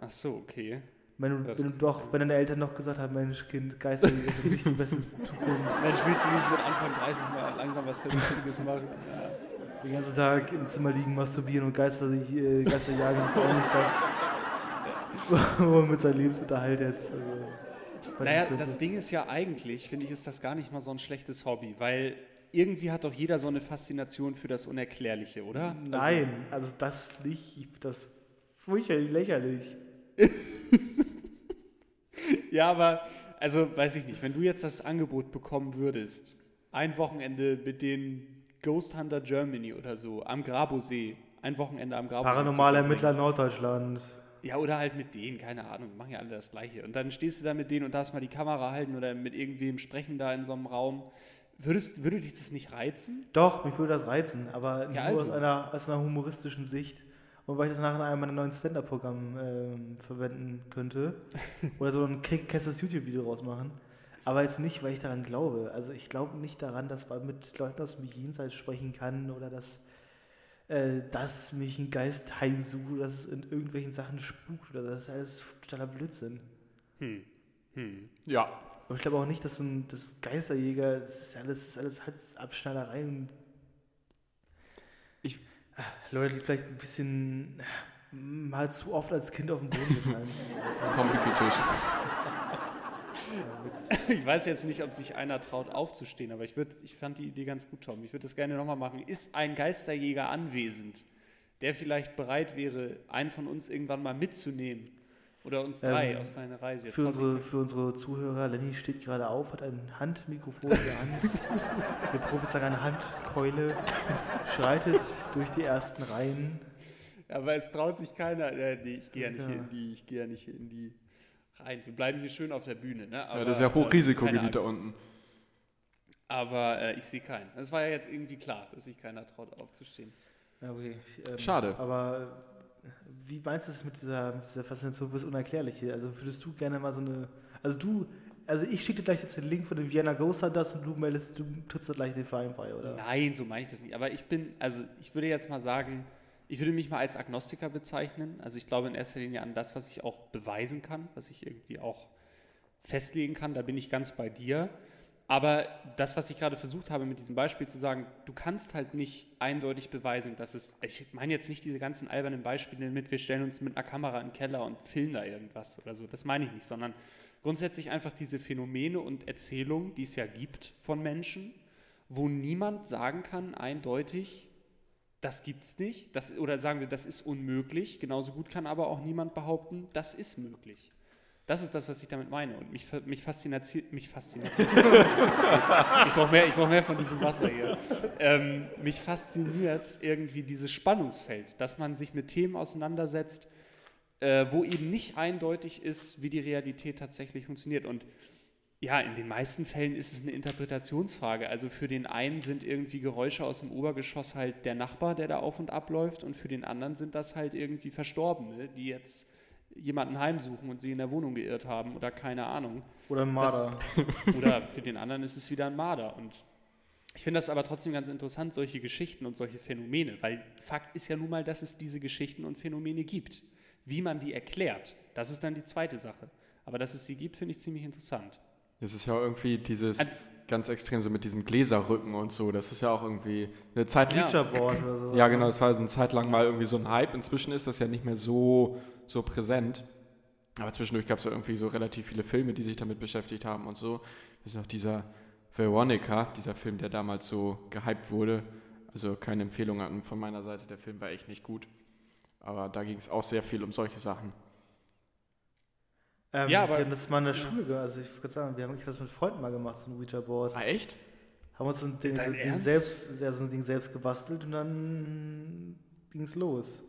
S2: Ach so, okay.
S3: Wenn du, wenn du doch, wenn deine Eltern noch gesagt haben, Mensch, Kind, Geisterjäger ist nicht die beste <laughs> Zukunft.
S2: Mensch, willst du nicht mit Anfang 30 mal langsam was Vernünftiges machen? <laughs> Ja.
S3: Den ganzen Tag im Zimmer liegen, masturbieren und Geister, äh, Geister jagen, ist auch nicht das, <laughs> wo man mit seinem Lebensunterhalt jetzt. Also, verdienen
S2: Naja, das Ding ist ja eigentlich, finde ich, ist das gar nicht mal so ein schlechtes Hobby, weil irgendwie hat doch jeder so eine Faszination für das Unerklärliche, oder?
S3: Nein, also das nicht. Ich- Das furchtbar lächerlich.
S2: Also, <laughs> ja, aber, also weiß ich nicht, wenn du jetzt das Angebot bekommen würdest, ein Wochenende mit den Ghost Hunter Germany oder so, am Grabosee, ein Wochenende am Grabosee.
S3: Paranormale. Ermittler Norddeutschland.
S2: Ja, oder halt mit denen, keine Ahnung, die machen ja alle das Gleiche. Und dann stehst du da mit denen und darfst mal die Kamera halten oder mit irgendwem sprechen da in so einem Raum. Würdest, würde dich das nicht reizen?
S3: Doch, mich würde das reizen, aber nur
S2: also.
S3: aus, einer, aus einer humoristischen Sicht. Und weil ich das nachher in einem meiner neuen Stand-Up-Programm ähm, verwenden könnte. <laughs> Oder so ein Kessels YouTube-Video rausmachen. Aber jetzt nicht, weil ich daran glaube. Also ich glaube nicht daran, dass man mit Leuten aus dem Jenseits sprechen kann oder dass, äh, dass mich ein Geist heimsucht oder dass es in irgendwelchen Sachen spukt oder das ist alles totaler Blödsinn.
S2: Hm. Hm.
S1: Ja.
S3: Aber ich glaube auch nicht, dass so ein das Geisterjäger, das ist alles, das ist alles Halsabschneiderei und
S1: Ich-
S3: Ah, Leute, die vielleicht ein bisschen ah, mal zu oft als Kind auf den Boden gefallen. <laughs>
S1: Vom Wickeltisch.
S2: Ich weiß jetzt nicht, ob sich einer traut aufzustehen, aber ich, würd, ich fand die Idee ganz gut, Tom. Ich würde das gerne nochmal machen. Ist ein Geisterjäger anwesend, der vielleicht bereit wäre, einen von uns irgendwann mal mitzunehmen? Oder uns drei
S3: Ähm,
S2: aus seiner Reise? Jetzt
S3: Für unsere, für unsere Zuhörer, Lenny steht gerade auf, hat ein Handmikrofon in der Hand. <laughs> Der Profi sagt eine Handkeule, schreitet durch die ersten Reihen.
S2: Aber es traut sich keiner. Äh, nee, ich gehe ja nicht
S3: Ja.
S2: hier in die, ich gehe ja nicht in die rein. Wir bleiben hier schön auf der Bühne, ne? Aber,
S1: ja, das ist ja
S2: äh,
S1: Hochrisikogebiet da unten.
S2: Aber äh, ich sehe keinen. Das war ja jetzt irgendwie klar, dass sich keiner traut aufzustehen.
S3: Ja, okay. ähm,
S1: Schade.
S3: Aber wie meinst du es mit dieser, mit dieser Faszination fürs Unerklärliche? Also würdest du gerne mal so eine. Also du, also ich schicke dir gleich jetzt den Link von den Vienna Ghost Hunters und du meldest, du trittst da gleich den Verein bei, oder?
S2: Nein, so meine ich das nicht. Aber ich bin, also ich würde jetzt mal sagen, ich würde mich mal als Agnostiker bezeichnen. Also ich glaube in erster Linie an das, was ich auch beweisen kann, was ich irgendwie auch festlegen kann. Da bin ich ganz bei dir. Aber das, was ich gerade versucht habe mit diesem Beispiel zu sagen, du kannst halt nicht eindeutig beweisen, dass es, ich meine jetzt nicht diese ganzen albernen Beispiele mit, wir stellen uns mit einer Kamera in den Keller und filmen da irgendwas oder so, das meine ich nicht, sondern grundsätzlich einfach diese Phänomene und Erzählungen, die es ja gibt von Menschen, wo niemand sagen kann eindeutig, das gibt's nicht, das, oder sagen wir, das ist unmöglich. Genauso gut kann aber auch niemand behaupten, das ist möglich. Das ist das, was ich damit meine. Und mich, mich fasziniert, mich fasziniert. <laughs> ich brauche mehr, ich brauch mehr von diesem Wasser hier. Ähm, mich fasziniert irgendwie dieses Spannungsfeld, dass man sich mit Themen auseinandersetzt, äh, wo eben nicht eindeutig ist, wie die Realität tatsächlich funktioniert. Und ja, in den meisten Fällen ist es eine Interpretationsfrage. Also für den einen sind irgendwie Geräusche aus dem Obergeschoss halt der Nachbar, der da auf und ab läuft, und für den anderen sind das halt irgendwie Verstorbene, die jetzt jemanden heimsuchen und sie in der Wohnung geirrt haben oder keine Ahnung.
S3: Oder ein Marder. <laughs>
S2: Oder für den anderen ist es wieder ein Marder. Und ich finde das aber trotzdem ganz interessant, solche Geschichten und solche Phänomene, weil Fakt ist ja nun mal, dass es diese Geschichten und Phänomene gibt. Wie man die erklärt, das ist dann die zweite Sache. Aber dass es sie gibt, finde ich ziemlich interessant.
S1: Es ist ja irgendwie dieses
S2: An-
S1: ganz extrem so mit diesem Gläserrücken und so. Das ist ja auch irgendwie eine Zeit lang.
S2: Ja.
S3: Oder so.
S1: Ja, genau, das war eine Zeit lang mal irgendwie so ein Hype. Inzwischen ist das ja nicht mehr so, so präsent. Aber zwischendurch gab es ja irgendwie so relativ viele Filme, die sich damit beschäftigt haben und so. Das ist noch dieser Veronica, dieser Film, der damals so gehypt wurde. Also keine Empfehlung von meiner Seite, der Film war echt nicht gut. Aber da ging es auch sehr viel um solche Sachen.
S3: Ähm,
S2: Ja, aber-
S3: wir haben das mal in der Schule, ge- also ich würde sagen, wir haben das mit Freunden mal gemacht, so ein Ouija-Board.
S1: Ah, echt?
S3: Haben uns so ein Ding, so Ding selbst, ja, so ein Ding selbst gebastelt und dann ging es los.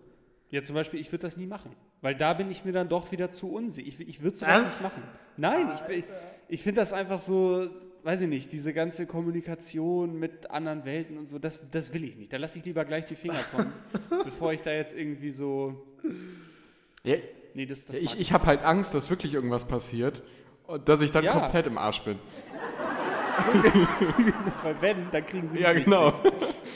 S2: Ja, zum Beispiel, ich würde das nie machen. Weil da bin ich mir dann doch wieder zu unsicher. Ich, ich würde sowas
S3: Was?
S2: nicht machen. Nein, ich, ich, ich finde das einfach so, weiß ich nicht, diese ganze Kommunikation mit anderen Welten und so, das, das will ich nicht. Da lasse ich lieber gleich die Finger von, <laughs> bevor ich da jetzt irgendwie so.
S1: Ja,
S2: Nee, das, das
S1: ich ich habe halt Angst, dass wirklich irgendwas passiert und dass ich dann
S2: Ja.
S1: komplett im Arsch bin. <laughs>
S2: Weil wenn, dann kriegen sie
S1: Ja,
S2: mich
S1: genau.
S2: nicht.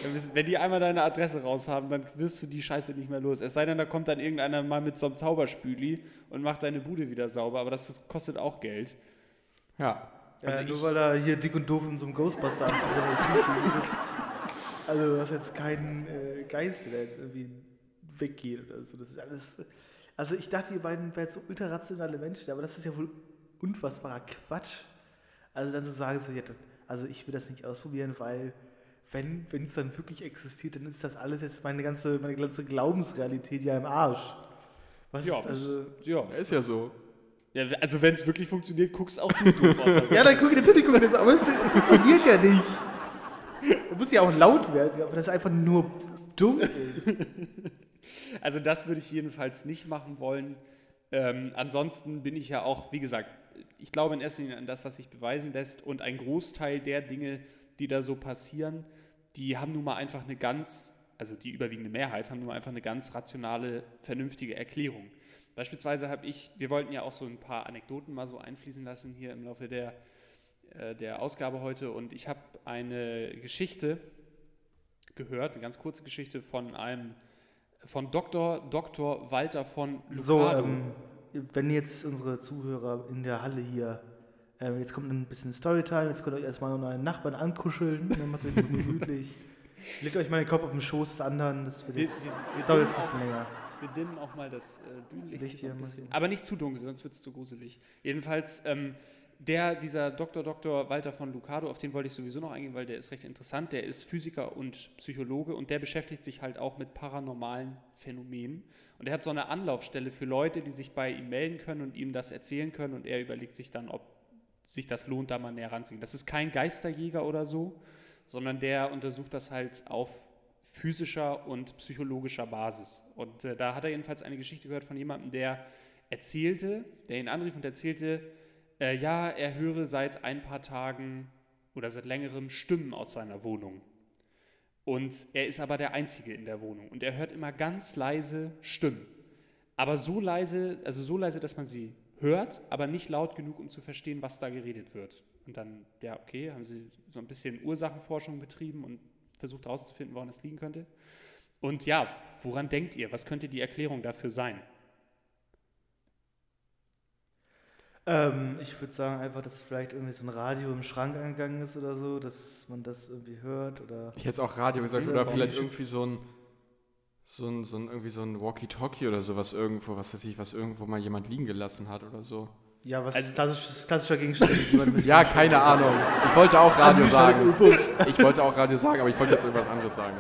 S2: Dann wissen- Wenn die einmal deine Adresse raushaben, dann wirst du die Scheiße nicht mehr los. Es sei denn, da kommt dann irgendeiner mal mit so einem Zauberspüli und macht deine Bude wieder sauber, aber das, das kostet auch Geld.
S1: Ja.
S2: Also
S3: ja, nur
S2: ich-
S3: weil er hier dick und doof in so einem Ghostbuster-Anzug da ist. Also du hast jetzt keinen äh, Geist, der jetzt irgendwie weggeht oder so. Das ist alles. Also ich dachte, ihr beiden wärt so ultra rationale Menschen, aber das ist ja wohl unfassbarer Quatsch. Also dann zu sagen, so, ja, also ich will das nicht ausprobieren, weil wenn es dann wirklich existiert, dann ist das alles jetzt meine ganze, meine ganze Glaubensrealität ja im Arsch. Was
S2: Ja,
S3: ist also.
S2: Ja.
S1: Ist ja so.
S2: ja also wenn es wirklich funktioniert, guckst auch du doof aus.
S3: Ja, dann gucke ich natürlich gucke ich das, aber es, es funktioniert ja nicht. Du musst ja auch laut werden, aber das einfach nur dumm ist.
S2: Also das würde ich jedenfalls nicht machen wollen. Ähm, ansonsten bin ich ja auch, wie gesagt, ich glaube in erster Linie an das, was sich beweisen lässt und ein Großteil der Dinge, die da so passieren, die haben nun mal einfach eine ganz, also die überwiegende Mehrheit, haben nun mal einfach eine ganz rationale, vernünftige Erklärung. Beispielsweise habe ich, wir wollten ja auch so ein paar Anekdoten mal so einfließen lassen hier im Laufe der, äh, der Ausgabe heute und ich habe eine Geschichte gehört, eine ganz kurze Geschichte von einem, von Dr. Dr. Walter von Lucado.
S3: So, ähm, wenn jetzt unsere Zuhörer in der Halle hier, ähm, jetzt kommt ein bisschen Storytime, jetzt könnt ihr euch erstmal noch einen Nachbarn ankuscheln, dann macht es ein bisschen <laughs> gemütlich. Legt euch mal den Kopf auf den Schoß des anderen, das, wird
S2: Wir-
S3: jetzt,
S2: wir- wir
S3: das dauert jetzt ein bisschen länger.
S2: Wir dimmen auch mal das äh, Bühnenlicht
S3: Licht
S2: so ein
S3: hier mal
S2: bisschen. Aber nicht zu dunkel, sonst wird es zu gruselig. Jedenfalls, ähm, der, dieser Dr. Dr. Walter von Lucado, auf den wollte ich sowieso noch eingehen, weil der ist recht interessant. Der ist Physiker und Psychologe und der beschäftigt sich halt auch mit paranormalen Phänomenen. Und er hat so eine Anlaufstelle für Leute, die sich bei ihm melden können und ihm das erzählen können. Und er überlegt sich dann, ob sich das lohnt, da mal näher ranzugehen. Das ist kein Geisterjäger oder so, sondern der untersucht das halt auf physischer und psychologischer Basis. Und äh, da hat er jedenfalls eine Geschichte gehört von jemandem, der erzählte, der ihn anrief und erzählte, äh, ja, er höre seit ein paar Tagen oder seit längerem Stimmen aus seiner Wohnung. Und er ist aber der Einzige in der Wohnung. Und er hört immer ganz leise Stimmen. Aber so leise, also so leise, dass man sie hört, aber nicht laut genug, um zu verstehen, was da geredet wird. Und dann, ja, okay, haben sie so ein bisschen Ursachenforschung betrieben und versucht herauszufinden, woran das liegen könnte. Und ja, woran denkt ihr? Was könnte die Erklärung dafür sein?
S3: Ähm, ich würde sagen einfach, dass vielleicht irgendwie so ein Radio im Schrank angegangen ist oder so, dass man das irgendwie hört oder...
S1: Ich hätte auch Radio gesagt, oder vielleicht irgendwie so ein, so ein, so ein, irgendwie so ein Walkie-Talkie oder sowas irgendwo, was weiß ich, was irgendwo mal jemand liegen gelassen hat oder so.
S3: Ja, was
S2: Also-
S3: klassisches, klassischer Gegenstand. <laughs>
S1: Ja, keine Ahnung. Ich wollte auch Radio sagen. Ich wollte auch Radio sagen, aber ich wollte jetzt irgendwas anderes sagen.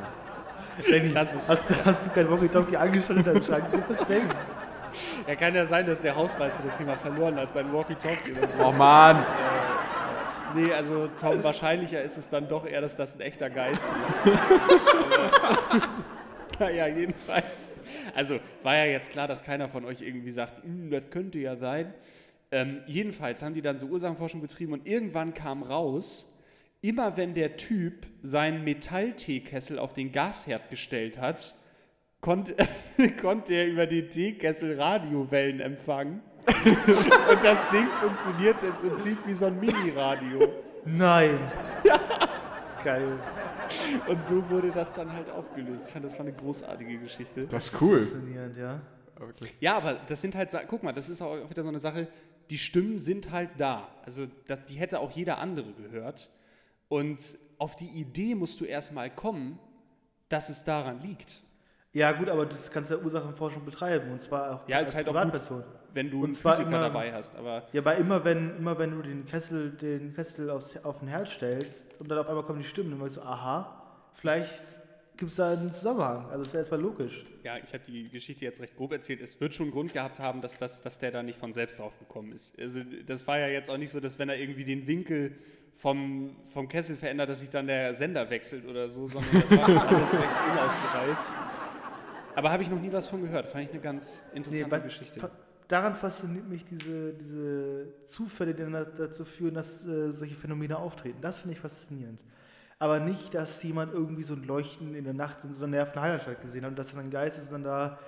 S3: Danny, hast, du- hast du kein Walkie-Talkie angestellt in deinem Schrank? Du versteckst.
S2: Ja, kann ja sein, dass der Hausmeister das hier mal verloren hat, sein Walkie-Talkie so.
S1: Oh Mann.
S2: Nee, also Tom, wahrscheinlicher ist es dann doch eher, dass das ein echter Geist ist. Naja, <laughs> jedenfalls. Also war ja jetzt klar, dass keiner von euch irgendwie sagt, "Hm, das könnte ja sein. Ähm, jedenfalls haben die dann so Ursachenforschung betrieben und irgendwann kam raus, immer wenn der Typ seinen Metallteekessel auf den Gasherd gestellt hat, konnte, <laughs> konnte er über den Teekessel Radiowellen empfangen. <laughs> und das Ding funktionierte im Prinzip wie so ein Mini-Radio.
S3: Nein. Geil.
S2: Und so wurde das dann halt aufgelöst. Ich fand, das war eine großartige Geschichte.
S1: Das ist cool.
S3: Faszinierend, ja.
S1: Wirklich.
S2: Ja, aber das sind halt, guck mal, das ist auch wieder so eine Sache, die Stimmen sind halt da. Also das, die hätte auch jeder andere gehört. Und auf die Idee musst du erstmal kommen, dass es daran liegt.
S3: Ja, gut, aber das kannst du ja Ursachenforschung betreiben. Und zwar auch
S2: Ja,
S3: als
S2: ist halt auch gut.
S3: Privatperson.
S2: Wenn du
S3: Und
S2: einen Physiker
S3: immer-
S2: dabei hast. Aber
S3: Ja, aber immer wenn, immer wenn du den Kessel, den Kessel aufs, auf den Herd stellst und dann auf einmal kommen die Stimmen, dann weißt du, aha, vielleicht gibt es da einen Zusammenhang. Also das wäre jetzt mal logisch.
S2: ja, ich habe die Geschichte jetzt recht grob erzählt. Es wird schon Grund gehabt haben, dass, das, dass der da nicht von selbst drauf gekommen ist. Also das war ja jetzt auch nicht so, dass wenn er irgendwie den Winkel vom, vom Kessel verändert, dass sich dann der Sender wechselt oder so, sondern das war schon <laughs> alles recht unausgereift. Aber habe ich noch nie was von gehört. Fand ich eine ganz interessante
S3: was-
S2: Geschichte.
S3: fa- daran fasziniert mich diese, diese Zufälle, die dann da- dazu führen, dass äh, solche Phänomene auftreten. Das finde ich faszinierend. Aber nicht, dass jemand irgendwie so ein Leuchten in der Nacht in so einer Nervenheilanstalt gesehen hat und dass dann ein Geist ist und dann da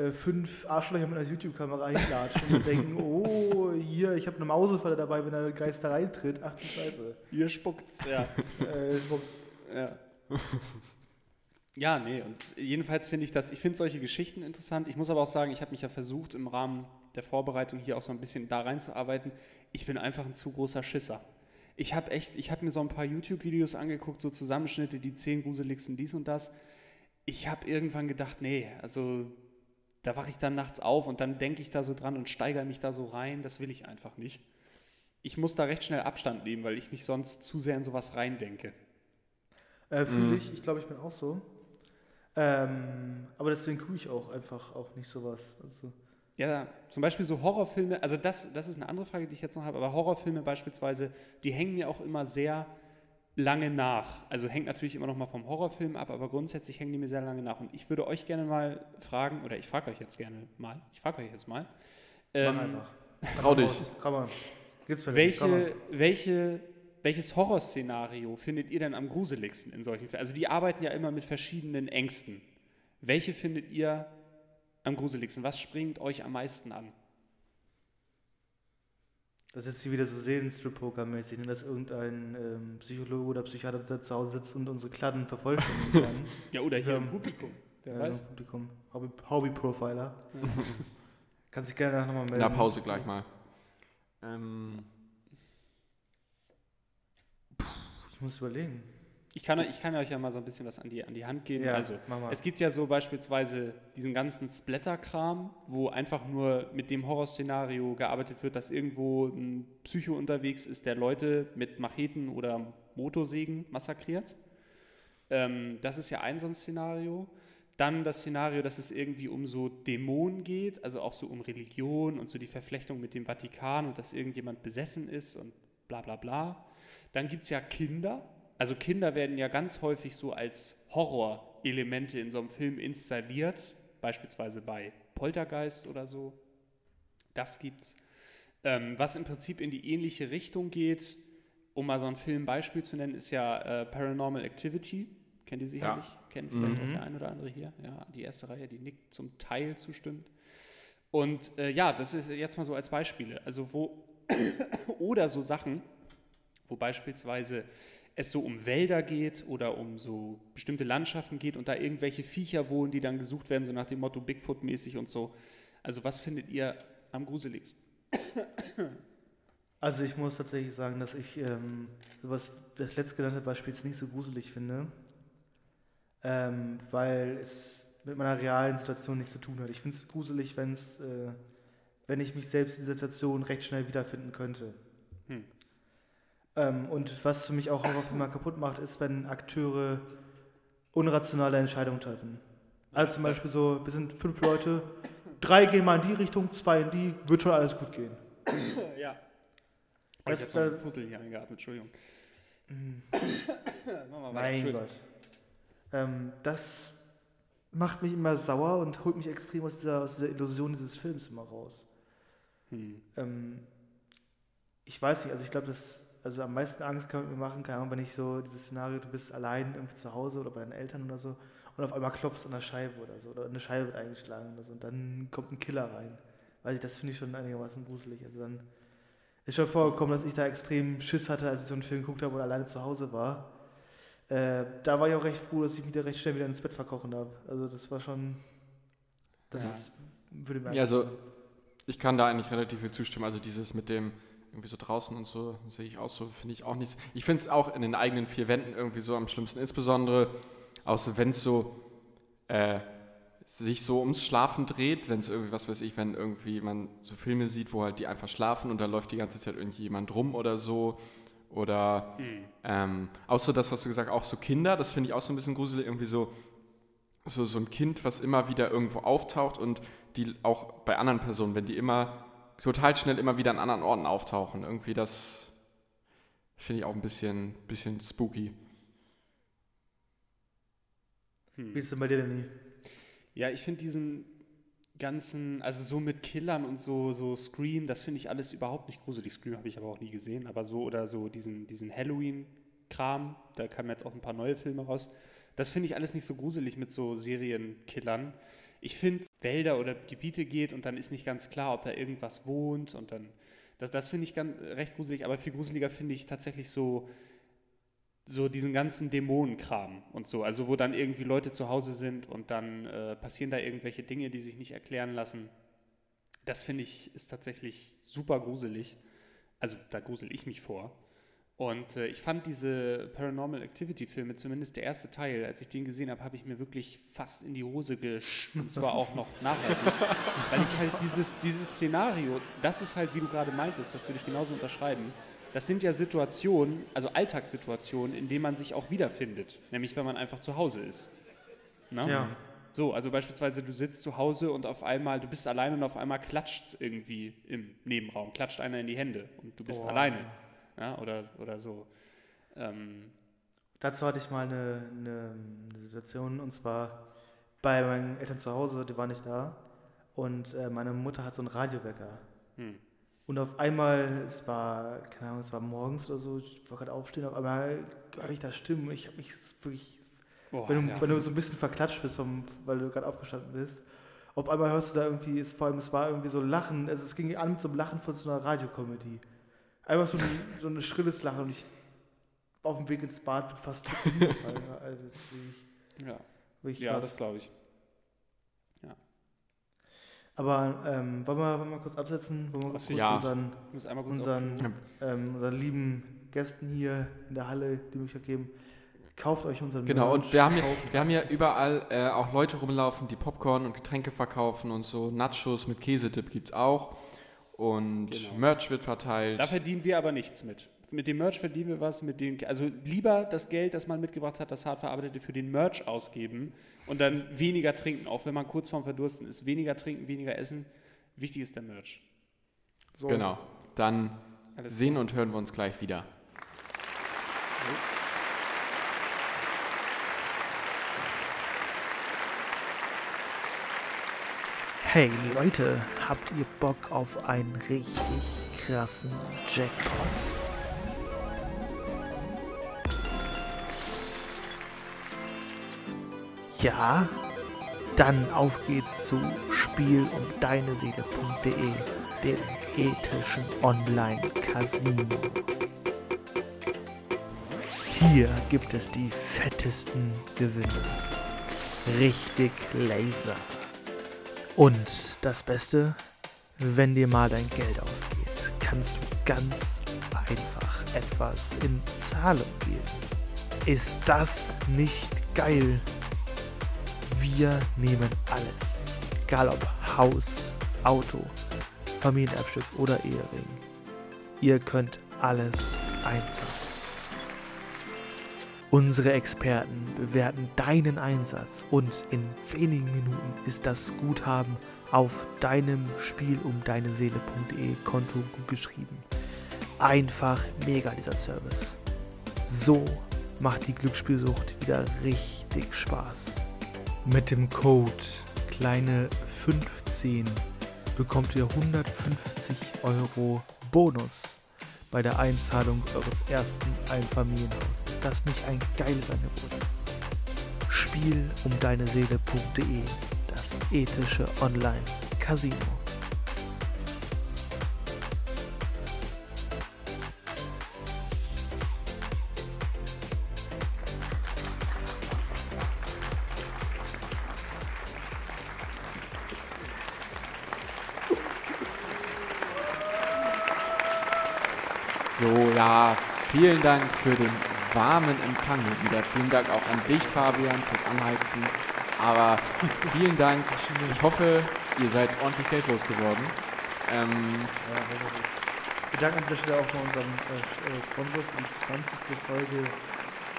S3: äh, fünf Arschlöcher mit einer YouTube-Kamera hinlatschen und denken, <laughs> oh, hier, ich habe eine Mausefalle dabei, wenn der Geist da reintritt. Ach du Scheiße.
S2: Ihr spuckt's, ja.
S3: Äh,
S2: Ja. <laughs> Ja, nee, und jedenfalls finde ich das, ich finde solche Geschichten interessant. Ich muss aber auch sagen, ich habe mich ja versucht, im Rahmen der Vorbereitung hier auch so ein bisschen da reinzuarbeiten. Ich bin einfach ein zu großer Schisser. Ich habe echt, ich habe mir so ein paar YouTube-Videos angeguckt, so Zusammenschnitte, die zehn gruseligsten dies und das. Ich habe irgendwann gedacht, nee, also da wache ich dann nachts auf und dann denke ich da so dran und steigere mich da so rein. Das will ich einfach nicht. Ich muss da recht schnell Abstand nehmen, weil ich mich sonst zu sehr in sowas reindenke.
S3: Äh,
S1: Mhm.
S3: Fühle ich, ich glaube, ich bin auch so. Ähm, aber deswegen gucke ich auch einfach auch nicht sowas. Also,
S2: Ja, zum Beispiel so Horrorfilme, also das, das ist eine andere Frage, die ich jetzt noch habe, aber Horrorfilme beispielsweise, die hängen mir auch immer sehr lange nach. Also hängt natürlich immer noch mal vom Horrorfilm ab, aber grundsätzlich hängen die mir sehr lange nach. Und ich würde euch gerne mal fragen, oder ich frage euch jetzt gerne mal, ich frage euch jetzt mal, ähm,
S3: mach einfach.
S1: Trau dich.
S3: Komm mal. Geht's perfekt. Komm mal.
S2: welche, welche welches Horrorszenario findet ihr denn am gruseligsten in solchen Fällen? Also die arbeiten ja immer mit verschiedenen Ängsten. Welche findet ihr am gruseligsten? Was springt euch am meisten an?
S3: Das ist jetzt hier wieder so Seelenstrip-Poker-mäßig, ne? dass irgendein ähm, Psychologe oder Psychiater da zu Hause sitzt und unsere Kladden vervollständigen <laughs> kann.
S2: Ja, oder hier
S3: Ja.
S2: im Publikum. Wer
S3: Ja,
S2: weiß.
S3: im Publikum. Hobby- Hobby-Profiler. <laughs> Kannst dich gerne nochmal melden.
S1: In der Pause gleich mal. Ähm,
S3: Ich muss überlegen.
S2: Ich kann, ich kann euch ja mal so ein bisschen was an die, an die Hand geben.
S3: Ja,
S2: also, es gibt ja so beispielsweise diesen ganzen Splatter-Kram, wo einfach nur mit dem Horrorszenario gearbeitet wird, dass irgendwo ein Psycho unterwegs ist, der Leute mit Macheten oder Motorsägen massakriert. Ähm, das ist ja ein so ein Szenario. Dann das Szenario, dass es irgendwie um so Dämonen geht, also auch so um Religion und so die Verflechtung mit dem Vatikan und dass irgendjemand besessen ist und bla bla bla. Dann gibt es ja Kinder. Also Kinder werden ja ganz häufig so als Horrorelemente in so einem Film installiert, beispielsweise bei Poltergeist oder so. Das gibt's. Ähm, was im Prinzip in die ähnliche Richtung geht, um mal so ein Filmbeispiel zu nennen, ist ja äh, Paranormal Activity. Kennt ihr sicherlich? Kennt vielleicht auch
S3: Mhm.
S2: der ein oder andere hier. Ja, die erste Reihe, die nickt zum Teil zustimmt. Und äh, ja, das ist jetzt mal so als Beispiele. Also wo <coughs> oder so Sachen, wo beispielsweise es so um Wälder geht oder um so bestimmte Landschaften geht und da irgendwelche Viecher wohnen, die dann gesucht werden, so nach dem Motto Bigfoot-mäßig und so. Also was findet ihr am gruseligsten?
S3: Also ich muss tatsächlich sagen, dass ich ähm, sowas, das letztgenannte Beispiel jetzt nicht so gruselig finde, ähm, weil es mit meiner realen Situation nichts zu tun hat. Ich finde es gruselig, wenn's, äh, wenn ich mich selbst in der Situation recht schnell wiederfinden könnte.
S2: Hm.
S3: Ähm, und was für mich auch Horrorfilme kaputt macht, ist, wenn Akteure unrationale Entscheidungen treffen. Also zum Beispiel so, wir sind fünf Leute, drei gehen mal in die Richtung, zwei in die, wird schon alles gut gehen. <coughs>
S2: Ja. Oh,
S3: Das-
S2: ich habe
S3: da-
S2: einen Fussel hier eingeatmet, Entschuldigung. <coughs> Machen wir weiter.
S3: Mein. Gott. Ähm, das macht mich immer sauer und holt mich extrem aus dieser, aus dieser Illusion dieses Films immer raus.
S2: Hm.
S3: Ähm, ich weiß nicht, also ich glaube, dass also am meisten Angst kann man mir machen, Ahnung, wenn ich so dieses Szenario, du bist allein irgendwie zu Hause oder bei deinen Eltern oder so und auf einmal klopfst an der Scheibe oder so oder eine Scheibe wird eingeschlagen oder so und dann kommt ein Killer rein. Weiß ich, das finde ich schon einigermaßen gruselig. Also dann ist schon vorgekommen, dass ich da extrem Schiss hatte, als ich so einen Film geguckt habe oder alleine zu Hause war. Äh, da war ich auch recht froh, dass ich mich da recht schnell wieder ins Bett verkochen habe. Also das war schon, das würde mir
S1: Ja, also- ich kann da eigentlich relativ viel zustimmen. Also dieses mit dem irgendwie so draußen und so sehe ich auch so, finde ich auch nichts. Ich finde es auch in den eigenen vier Wänden irgendwie so am schlimmsten. Insbesondere so, wenn es so äh, sich so ums Schlafen dreht, wenn es irgendwie, was weiß ich, wenn irgendwie man so Filme sieht, wo halt die einfach schlafen und da läuft die ganze Zeit irgendjemand rum oder so. Oder
S2: Hm.
S1: ähm, auch so das, was du gesagt hast, auch so Kinder, das finde ich auch so ein bisschen gruselig, irgendwie so, so, so ein Kind, was immer wieder irgendwo auftaucht und die auch bei anderen Personen, wenn die immer total schnell immer wieder an anderen Orten auftauchen, irgendwie das finde ich auch ein bisschen, bisschen spooky.
S2: Hm.
S3: Wie ist es denn bei dir, Danny?
S2: Ja, ich finde diesen ganzen, also so mit Killern und so, so Scream, das finde ich alles überhaupt nicht gruselig. Scream habe ich aber auch nie gesehen, aber so oder so diesen, diesen Halloween-Kram, da kamen jetzt auch ein paar neue Filme raus. Das finde ich alles nicht so gruselig mit so Serienkillern. Ich finde, Wälder oder Gebiete geht und dann ist nicht ganz klar, ob da irgendwas wohnt und dann, das, das finde ich ganz, recht gruselig, aber viel gruseliger finde ich tatsächlich so, so diesen ganzen Dämonenkram und so, also wo dann irgendwie Leute zu Hause sind und dann äh, passieren da irgendwelche Dinge, die sich nicht erklären lassen. Das finde ich ist tatsächlich super gruselig. Also da grusel ich mich vor. Und äh, ich fand diese Paranormal Activity Filme, zumindest der erste Teil, als ich den gesehen habe, habe ich mir wirklich fast in die Hose gesch und zwar auch noch nachhaltig, <laughs> weil ich halt dieses, dieses Szenario, das ist halt, wie du gerade meintest, das würde ich genauso unterschreiben. Das sind ja Situationen, also Alltagssituationen, in denen man sich auch wiederfindet, nämlich wenn man einfach zu Hause ist. Na?
S3: Ja.
S2: So, also beispielsweise du sitzt zu Hause und auf einmal, du bist alleine und auf einmal klatscht es irgendwie im Nebenraum, klatscht einer in die Hände und du bist
S3: Boah.
S2: alleine. Ja, oder, oder so. Ähm,
S3: Dazu hatte ich mal eine, eine, eine Situation und zwar bei meinen Eltern zu Hause, die waren nicht da und äh, meine Mutter hat so einen Radiowecker.
S2: hm.
S3: Und auf einmal, es war, keine Ahnung, es war morgens oder so, ich war gerade aufstehen, auf einmal höre ich da Stimmen. Ich habe mich wirklich,
S2: Boah,
S3: wenn, du,
S2: ja.
S3: wenn du so ein bisschen verklatscht bist, vom, weil du gerade aufgestanden bist, auf einmal hörst du da irgendwie, es, vor allem, es war irgendwie so Lachen, also es ging an mit so einem Lachen von so einer Radiokomödie. Einfach so ein, so ein schrilles Lachen und ich auf dem Weg ins Bad bin fast tot umgefallen. Also, wirklich,
S2: ja,
S3: wirklich
S2: ja das glaube ich.
S3: Aber ähm, wollen, wir, wollen wir kurz absetzen? Wollen wir kurz
S2: so,
S1: ja.
S3: unseren,
S2: Ich muss einmal kurz
S3: unseren, ähm, unseren lieben Gästen hier in der Halle die Möglichkeit geben? Kauft euch unseren
S1: Genau,
S3: Merch,
S1: und wir haben, hier, wir haben hier überall äh, auch Leute rumlaufen, die Popcorn und Getränke verkaufen und so. Nachos mit Käsedip gibt es auch. Und
S2: Genau.
S1: Merch wird verteilt.
S2: Da verdienen wir aber nichts mit. Mit dem Merch verdienen wir was, mit dem, also lieber das Geld, das man mitgebracht hat, das hart verarbeitete, für den Merch ausgeben und dann weniger trinken, auch wenn man kurz vorm Verdursten ist. Weniger trinken, weniger essen. Wichtig ist der Merch.
S3: so.
S1: Genau. Dann
S2: Alles
S1: sehen und hören wir uns gleich wieder.
S5: Hey Leute, habt ihr Bock auf einen richtig krassen Jackpot? Ja? Dann auf geht's zu spielumdeineseele.de, dem ethischen Online-Casino. Hier gibt es die fettesten Gewinne. Richtig Laser. Und das Beste, wenn dir mal dein Geld ausgeht, kannst du ganz einfach etwas in Zahlung geben. Ist das nicht geil? Wir nehmen alles. Egal ob Haus, Auto, Familienerbstück oder Ehering. Ihr könnt alles einzahlen. Unsere Experten bewerten deinen Einsatz und in wenigen Minuten ist das Guthaben auf deinem Spiel um deine Seele.de Konto gut geschrieben. Einfach mega dieser Service. So macht die Glücksspielsucht wieder richtig Spaß. Mit dem Code kleine 15 bekommt ihr 150 Euro Bonus bei der Einzahlung eures ersten Einfamilienhaus. Ist das nicht ein geiles Angebot? Spiel um deine Seele.de, das ethische Online-Casino.
S1: Vielen Dank für den warmen Empfang wieder. Vielen Dank auch an dich, Fabian, fürs Anheizen. Aber vielen Dank. Ich hoffe, ihr seid ordentlich Geld losgeworden. Ähm,
S3: Ja. Wir danken an dieser Stelle auch mal unserem äh, äh, Sponsor für die 20. Folge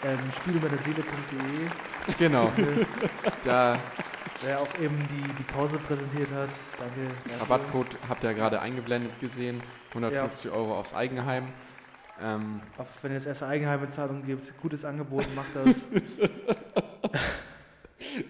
S3: ähm, spielumdeineseele.de,
S1: genau. Da
S3: der auch eben die, die Pause präsentiert hat. Danke. danke.
S1: Rabattcode habt ihr gerade eingeblendet gesehen. 150 Euro aufs Eigenheim. Ähm,
S3: Auf, wenn ihr das erste Eigenheimbezahlung gibt, gutes Angebot, macht das. <laughs>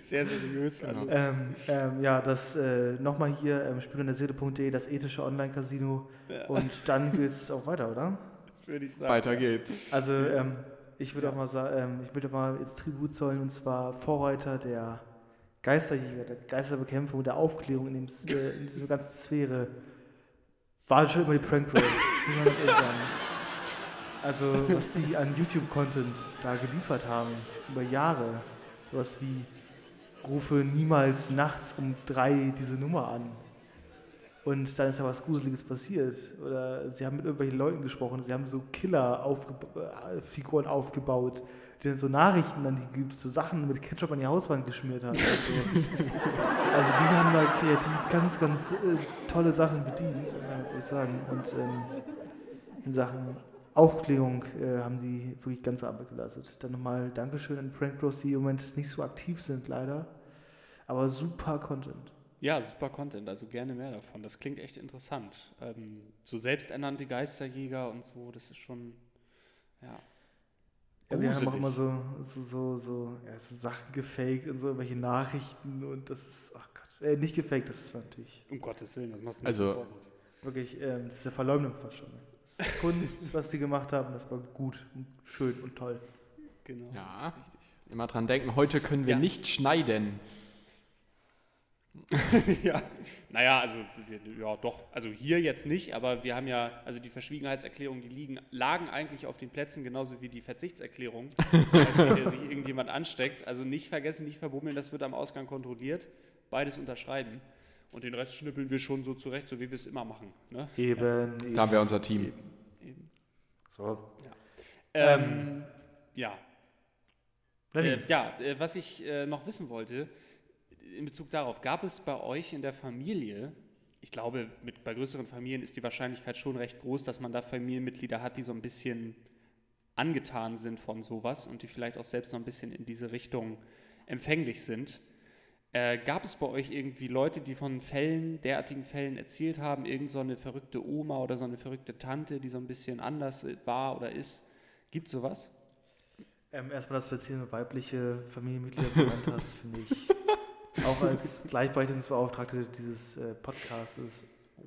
S2: Sehr seriös.
S1: Genau.
S2: alles.
S3: ähm, ähm, ja, das äh, nochmal hier, ähm, spielumdeineseele.de, das ethische Online-Casino. Und dann geht es auch weiter, oder?
S2: Würde ich sagen.
S1: weiter geht's.
S3: Also <laughs> ähm, ich würde auch mal sagen, ähm, ich würde mal jetzt Tribut zollen und zwar Vorreiter der Geisterjäger, der Geisterbekämpfung, der Aufklärung in, dem, äh, in dieser ganzen Sphäre war schon immer die Prank Bros, <laughs> muss man das sagen. Also was die an YouTube-Content da geliefert haben, über Jahre, sowas wie rufe niemals nachts um drei diese Nummer an. Und dann ist da was Gruseliges passiert. Oder sie haben mit irgendwelchen Leuten gesprochen. Sie haben so Killer-Figuren aufgebaut, die dann so Nachrichten an die gibt, so Sachen mit Ketchup an die Hauswand geschmiert haben. und so. <laughs> also die haben da kreativ ganz, ganz äh, tolle Sachen bedient, muss ehrlich sagen. Und ähm, in Sachen Aufklärung äh, haben die wirklich ganze Arbeit geleistet. Dann nochmal Dankeschön an Prank Bros, die im Moment nicht so aktiv sind, leider. Aber super Content.
S2: Ja, super Content, also gerne mehr davon. Das klingt echt interessant. Ähm, so selbsternannte Geisterjäger und so, das ist schon, ja.
S3: Ja, wir haben auch immer so, so, so, so, ja, so Sachen gefaked und so irgendwelche Nachrichten und das ist, ach Gott, äh, nicht gefaked, das ist natürlich.
S2: Um Gottes Willen, was machst du denn
S1: Also-?
S3: Wirklich, ähm, das ist eine Verleumdung fast schon. Das Kunst, was die gemacht haben, das war gut, und schön und toll.
S2: Genau.
S1: Ja, immer dran denken, heute können wir
S2: Ja.
S1: nicht schneiden. <laughs>
S2: ja, naja, also ja doch, also hier jetzt nicht, aber wir haben ja, also die Verschwiegenheitserklärungen, die liegen, lagen eigentlich auf den Plätzen genauso wie die Verzichtserklärung, <laughs> hier sich irgendjemand ansteckt. Also nicht vergessen, nicht verbummeln, das wird am Ausgang kontrolliert, beides unterschreiben und den Rest schnippeln wir schon so zurecht, so wie wir es immer machen. Ne?
S3: Eben, eben.
S1: Da haben wir unser Team.
S2: Eben.
S3: So.
S2: Ähm, ja,
S3: Lenny,
S2: Äh, ja, äh, was ich äh, noch wissen wollte, in Bezug darauf, gab es bei euch in der Familie, ich glaube, mit, bei größeren Familien ist die Wahrscheinlichkeit schon recht groß, dass man da Familienmitglieder hat, die so ein bisschen angetan sind von sowas und die vielleicht auch selbst noch ein bisschen in diese Richtung empfänglich sind. Äh, gab es bei euch irgendwie Leute, die von Fällen, derartigen Fällen erzählt haben, irgend so eine verrückte Oma oder so eine verrückte Tante, die so ein bisschen anders war oder ist? Gibt es sowas?
S3: ähm, erstmal, dass du jetzt hier weibliche Familienmitglieder genannt hast, finde ich <laughs> auch als Gleichberechtigungsbeauftragte dieses äh, Podcasts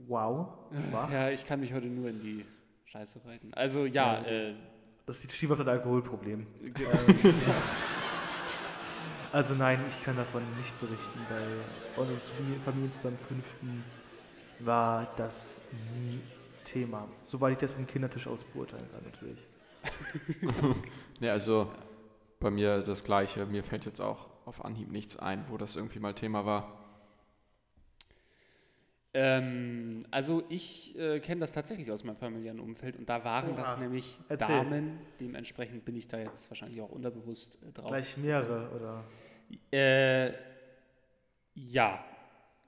S3: wow. Schwach.
S2: Ja, ich kann mich heute nur in die Scheiße reiten. Also ja,
S3: Ja.
S2: äh,
S3: Das ist Stichwort ein Alkoholproblem.
S2: ge-
S3: Ähm, also nein, ich kann davon nicht berichten. Bei Familien- Familienzusammenkünften war das nie Thema. Soweit ich das vom Kindertisch aus beurteilen kann, natürlich. <laughs>
S1: Ja, also bei mir das Gleiche. Mir fällt jetzt auch auf Anhieb nichts ein, wo das irgendwie mal Thema war.
S2: Ähm, also ich äh, kenne das tatsächlich aus meinem familiären Umfeld und da waren
S3: Oha.
S2: das nämlich
S3: Erzähl.
S2: Damen. Dementsprechend bin ich da jetzt wahrscheinlich auch unterbewusst äh, drauf.
S3: Gleich mehrere, oder?
S2: Äh, ja.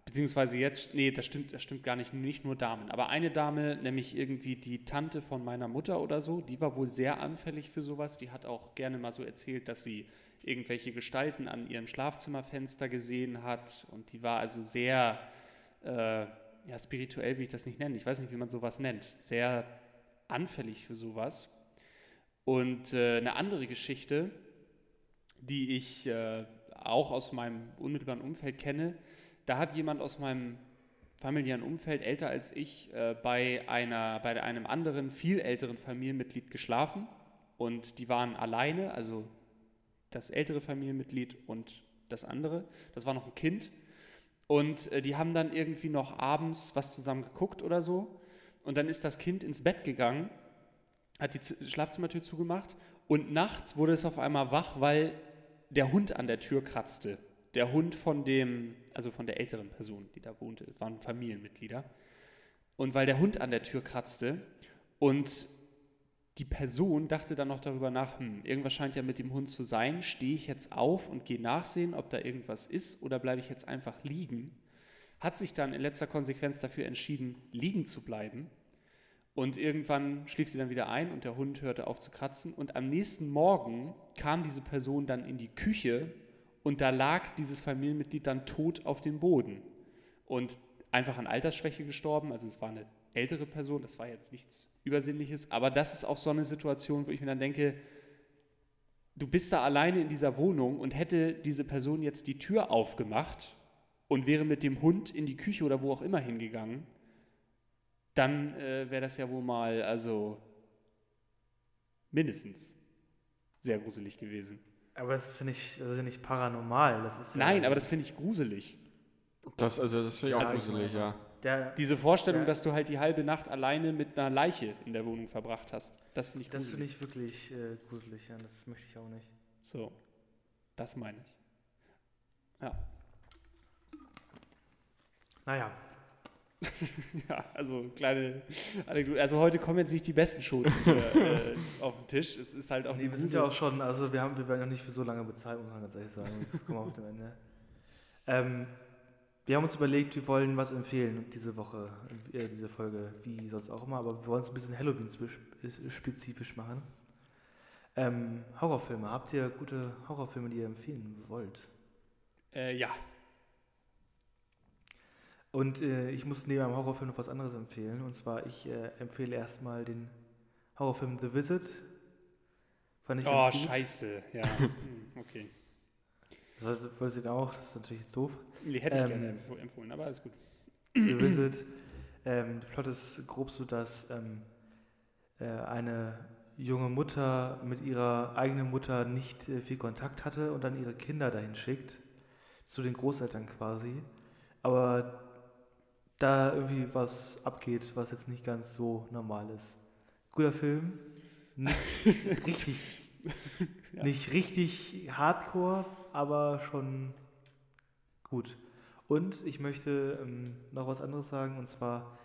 S2: Beziehungsweise jetzt, nee, das stimmt, das stimmt gar nicht, nicht nur Damen. Aber eine Dame, nämlich irgendwie die Tante von meiner Mutter oder so, die war wohl sehr anfällig für sowas. Die hat auch gerne mal so erzählt, dass sie irgendwelche Gestalten an ihrem Schlafzimmerfenster gesehen hat. Und die war also sehr, äh, ja, spirituell will ich das nicht nennen. Ich weiß nicht, wie man sowas nennt. Sehr anfällig für sowas. Und äh, eine andere Geschichte, die ich äh, auch aus meinem unmittelbaren Umfeld kenne. Da hat jemand aus meinem familiären Umfeld, älter als ich, äh, bei, einer, bei einem anderen, viel älteren Familienmitglied geschlafen. Und die waren alleine, also das ältere Familienmitglied und das andere. Das war noch ein Kind. Und äh, die haben dann irgendwie noch abends was zusammen geguckt oder so. Und dann ist das Kind ins Bett gegangen, hat die Z Schlafzimmertür zugemacht und nachts wurde es auf einmal wach, weil der Hund an der Tür kratzte. Der Hund von dem, also von der älteren Person, die da wohnte, waren Familienmitglieder. Und weil der Hund an der Tür kratzte und die Person dachte dann noch darüber nach, hm, irgendwas scheint ja mit dem Hund zu sein, stehe ich jetzt auf und gehe nachsehen, ob da irgendwas ist oder bleibe ich jetzt einfach liegen, hat sich dann in letzter Konsequenz dafür entschieden, liegen zu bleiben. Und irgendwann schlief sie dann wieder ein und der Hund hörte auf zu kratzen. Und am nächsten Morgen kam diese Person dann in die Küche und da lag dieses Familienmitglied dann tot auf dem Boden. Und einfach an Altersschwäche gestorben. Also es war eine ältere Person, das war jetzt nichts Übersinnliches. Aber das ist auch so eine Situation, wo ich mir dann denke, du bist da alleine in dieser Wohnung und hätte diese Person jetzt die Tür aufgemacht und wäre mit dem Hund in die Küche oder wo auch immer hingegangen, dann äh, wäre das ja wohl mal, also mindestens sehr gruselig gewesen.
S3: Aber das ist ja nicht, das ist ja nicht paranormal. Das ist ja
S2: Nein, aber das finde ich gruselig.
S1: Das, also, das finde ich auch
S3: Ja, ich
S1: gruselig,
S3: meine-
S1: ja.
S3: Der,
S2: Diese Vorstellung,
S3: Ja.
S2: dass du halt die halbe Nacht alleine mit einer Leiche in der Wohnung verbracht hast, das finde ich
S3: das finde
S2: gruselig.
S3: ich wirklich äh, gruselig, ja. Das möchte ich auch nicht.
S2: So, das meine ich. Ja.
S3: Naja, <laughs>
S2: Ja, also kleine Anekdote. Also heute kommen jetzt nicht die besten Schoten hier, äh, auf den Tisch. Es ist halt auch
S3: nee, wir sind ja auch schon, also wir, haben, wir werden ja nicht für so lange bezahlt, muss man ganz ehrlich sagen. Wir kommen auf dem Ende. Ähm, wir haben uns überlegt, wir wollen was empfehlen diese Woche, äh, diese Folge, wie sonst auch immer, aber wir wollen es ein bisschen Halloween-spezifisch machen. Ähm, Horrorfilme. Habt ihr gute Horrorfilme, die ihr empfehlen wollt?
S2: Äh, ja,
S3: Und äh, ich muss neben einem Horrorfilm noch was anderes empfehlen. Und zwar, ich äh, empfehle erstmal den Horrorfilm The Visit. Fand ich
S2: oh, scheiße. Ja, <laughs> Hm, okay.
S3: Das wollte wollte ich auch, das ist natürlich jetzt doof.
S2: Die hätte ich
S3: Ähm,
S2: gerne empf empfohlen, aber alles gut.
S3: The Visit. Ähm, der Plot ist grob so, dass ähm, äh, eine junge Mutter mit ihrer eigenen Mutter nicht äh, viel Kontakt hatte und dann ihre Kinder dahin schickt, zu den Großeltern quasi. Aber da irgendwie was abgeht, was jetzt nicht ganz so normal ist. Guter Film, nicht <laughs> richtig,
S2: Ja.
S3: nicht richtig hardcore, aber schon gut. Und ich möchte ähm, noch was anderes sagen, und zwar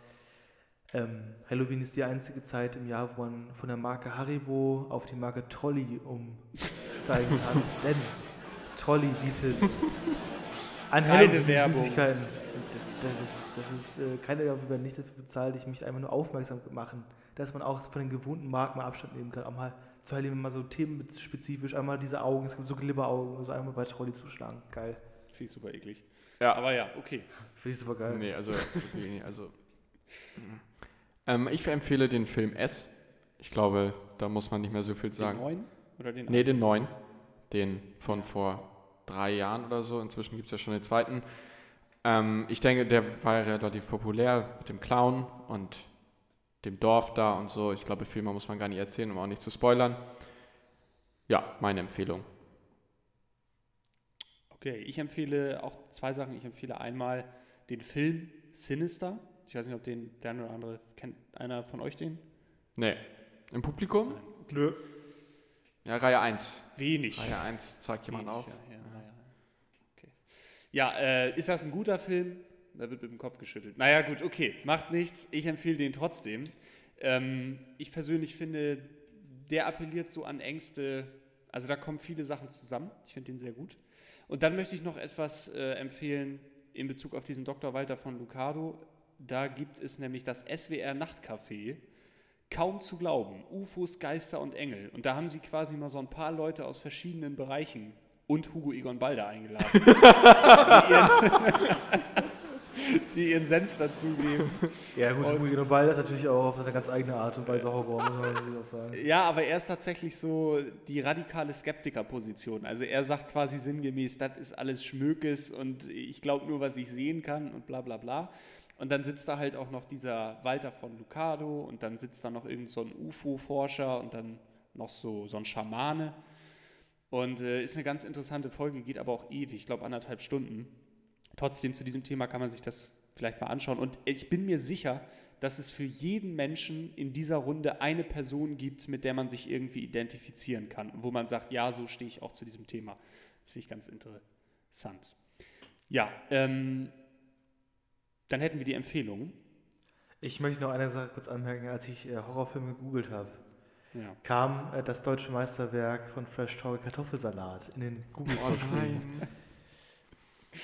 S3: ähm, Halloween ist die einzige Zeit im Jahr, wo man von der Marke Haribo auf die Marke Trolli umsteigen kann. <laughs> Denn Trolli bietet an
S2: Keine
S3: Halloween
S2: Werbung.
S3: Süßigkeiten. Und Das ist, das ist äh, keine Werbung, werden nicht dafür bezahlt. Ich möchte einfach nur aufmerksam machen, dass man auch von den gewohnten Marken mal Abstand nehmen kann. Auch mal zu Halloween mal so themenspezifisch, einmal diese Augen, es gibt so Glibberaugen, so einmal bei Trolli zuschlagen. Geil.
S2: Finde ich super eklig.
S1: Ja.
S2: Aber ja, okay.
S3: Finde ich super geil.
S1: Nee, also, nicht, also ähm, ich empfehle den Film S. Ich glaube, da muss man nicht mehr so viel
S2: Den
S1: sagen.
S2: neuen oder den
S1: Nee, den neuen. Den von vor drei Jahren oder so. Inzwischen gibt es ja schon den zweiten. Ähm, ich denke, der war ja relativ populär mit dem Clown und dem Dorf da und so. Ich glaube, viel mehr muss man gar nicht erzählen, um auch nicht zu spoilern. Ja, meine Empfehlung.
S2: Okay, ich empfehle auch zwei Sachen. Ich empfehle einmal den Film Sinister. Ich weiß nicht, ob den der eine oder andere kennt. Einer von euch den?
S1: Nee. Im Publikum?
S3: Nö.
S1: Ja, Reihe 1.
S2: Wenig.
S1: Reihe 1 zeigt jemand
S2: Wenig,
S1: auf.
S2: Ja, ja, naja. okay. ja äh, ist das ein guter Film? Da wird mit dem Kopf geschüttelt. Naja, gut, okay, macht nichts. Ich empfehle den trotzdem. Ähm, ich persönlich finde, der appelliert so an Ängste. Also da kommen viele Sachen zusammen. Ich finde den sehr gut. Und dann möchte ich noch etwas äh, empfehlen in Bezug auf diesen Dr. Walter von Lucado. Da gibt es nämlich das SWR Nachtcafé. Kaum zu glauben. UFOs, Geister und Engel. Und da haben sie quasi mal so ein paar Leute aus verschiedenen Bereichen und Hugo Egon Balder eingeladen, <laughs> die, ihren, Senf dazugeben. <laughs>
S3: Ja gut, Hugo Ball ist natürlich auch auf seine ganz eigene Art und Weise Horror, muss man auch sagen.
S2: Ja, aber er ist tatsächlich so die radikale Skeptikerposition. Also er sagt quasi sinngemäß, das ist alles Schmökes und ich glaube nur, was ich sehen kann und bla bla bla. Und dann sitzt da halt auch noch dieser Walter von Lucado und dann sitzt da noch irgend so ein UFO-Forscher und dann noch so, so ein Schamane. Und äh, ist eine ganz interessante Folge, geht aber auch ewig, ich glaube anderthalb Stunden. Trotzdem zu diesem Thema kann man sich das vielleicht mal anschauen. Und ich bin mir sicher, dass es für jeden Menschen in dieser Runde eine Person gibt, mit der man sich irgendwie identifizieren kann, wo man sagt, ja, so stehe ich auch zu diesem Thema. Das finde ich ganz interessant. Ja, ähm, dann hätten wir die Empfehlungen.
S3: Ich möchte noch eine Sache kurz anmerken, als ich äh, Horrorfilme gegoogelt habe,
S2: Ja.
S3: kam äh, das deutsche Meisterwerk von Fresh Talk Kartoffelsalat in den
S1: Oh
S3: Google-Vorschlägen.
S1: nein. <laughs>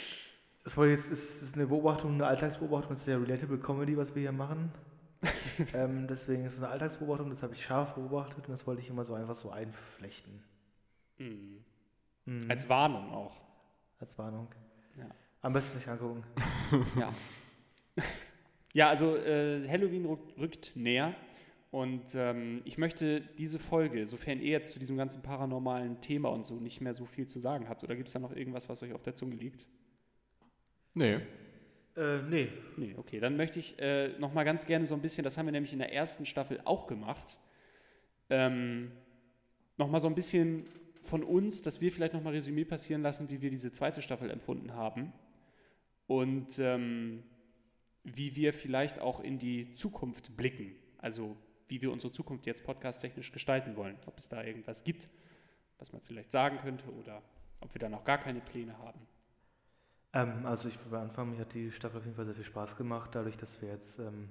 S3: Es war jetzt es ist eine Beobachtung, eine Alltagsbeobachtung, das ist ja relatable Comedy, was wir hier machen. <laughs> ähm, deswegen ist es eine Alltagsbeobachtung, das habe ich scharf beobachtet und das wollte ich immer so einfach so einflechten.
S2: Mhm.
S3: Mhm.
S2: Als Warnung auch.
S3: Als Warnung.
S2: Ja.
S3: Am besten nicht angucken. <laughs>
S2: Ja. ja, also äh, Halloween rück, rückt näher und ähm, ich möchte diese Folge, sofern ihr jetzt zu diesem ganzen paranormalen Thema und so nicht mehr so viel zu sagen habt, oder gibt es da noch irgendwas, was euch auf der Zunge liegt?
S1: Nee.
S3: Äh, nee.
S2: Nee, okay, dann möchte ich äh, noch mal ganz gerne so ein bisschen, das haben wir nämlich in der ersten Staffel auch gemacht, ähm, noch mal so ein bisschen von uns, dass wir vielleicht noch mal Resümee passieren lassen, wie wir diese zweite Staffel empfunden haben und ähm, wie wir vielleicht auch in die Zukunft blicken, also wie wir unsere Zukunft jetzt podcasttechnisch gestalten wollen, ob es da irgendwas gibt, was man vielleicht sagen könnte oder ob wir da noch gar keine Pläne haben.
S3: Ähm, also ich würde anfangen, mir hat die Staffel auf jeden Fall sehr viel Spaß gemacht, dadurch, dass wir jetzt ähm,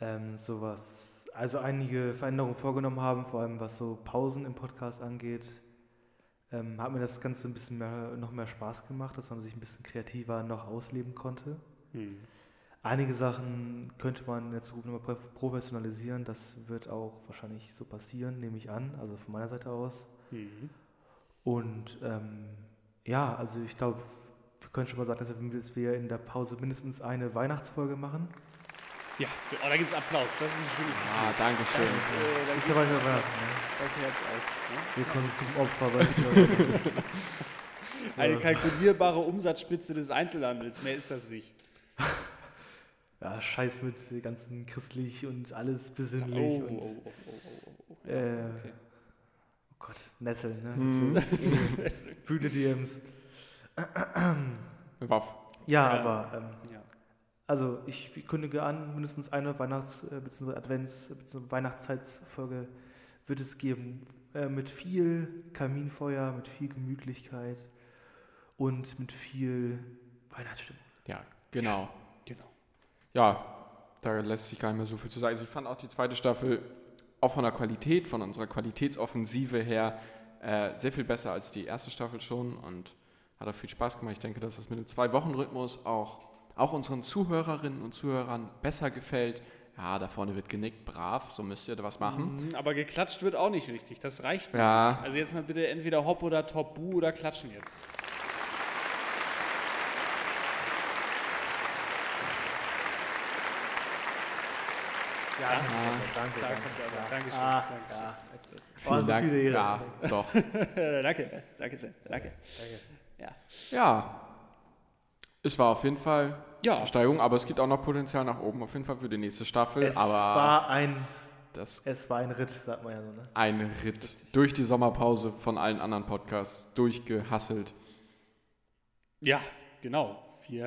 S3: ähm, sowas, also einige Veränderungen vorgenommen haben, vor allem was so Pausen im Podcast angeht, ähm, hat mir das Ganze ein bisschen mehr, noch mehr Spaß gemacht, dass man sich ein bisschen kreativer noch ausleben konnte.
S2: Hm.
S3: Einige Sachen könnte man in der Zukunft nochmal pro- professionalisieren, das wird auch wahrscheinlich so passieren, nehme ich an, also von meiner Seite aus.
S2: Hm.
S3: Und ähm, ja, also ich glaube, wir können schon mal sagen, dass wir, in der Pause mindestens eine Weihnachtsfolge machen.
S2: Ja, oh, da gibt es Applaus, das ist ein schönes Gefühl.
S1: Ah, danke schön.
S2: Das, äh, da
S3: Ist ja Weihnachten, ne?
S2: das Herz auf. Ne?
S3: Wir kommen zum Opfer, weil ich <laughs>
S2: Eine kalkulierbare Umsatzspitze des Einzelhandels, mehr ist das nicht. <laughs>
S3: Ja, scheiß mit ganzen christlich und alles besinnlich und
S2: oh, oh, oh, oh, oh.
S3: äh,
S2: okay.
S3: oh Gott, Nesseln, ne?
S1: Hm.
S3: So, <laughs>
S1: Waff.
S3: Ja,
S2: Ja.
S3: aber ähm,
S2: Ja.
S3: also ich kündige an, mindestens eine Weihnachts- äh, bzw. Advents- bzw. Weihnachtszeitsfolge wird es geben. Äh, mit viel Kaminfeuer, mit viel Gemütlichkeit und mit viel Weihnachtsstimmung.
S1: Ja, genau.
S2: Genau.
S1: Ja, da lässt sich gar nicht mehr so viel zu sagen. Also ich fand auch die zweite Staffel auch von der Qualität, von unserer Qualitätsoffensive her äh, sehr viel besser als die erste Staffel schon und hat auch viel Spaß gemacht. Ich denke, dass das mit dem Zwei-Wochen-Rhythmus auch, auch unseren Zuhörerinnen und Zuhörern besser gefällt. Ja, da vorne wird genickt, brav, so müsst ihr da was machen.
S2: Mhm, Aber geklatscht wird auch nicht richtig. Das reicht mir
S1: Ja.
S2: nicht. Also jetzt mal bitte entweder Hopp oder Top Bu oder klatschen jetzt.
S3: Ja,
S2: Das-
S3: danke,
S2: Da
S3: danke.
S2: Dankeschön.
S3: Ah,
S2: Dankeschön.
S3: ja.
S2: Das,
S3: Oh, so viele Ehre.
S1: Ja, doch. <laughs>
S2: danke, danke schön, danke. Ja.
S1: Ja, es war auf jeden Fall
S2: Ja.
S1: eine Steigerung, aber es gibt auch noch Potenzial nach oben, auf jeden Fall für die nächste Staffel.
S3: Es
S1: aber
S3: war ein,
S1: das
S3: es war ein Ritt, sagt man ja so, ne?
S1: ein Ritt durch die Sommerpause von allen anderen Podcasts durchgehasselt.
S2: Ja, genau. Wir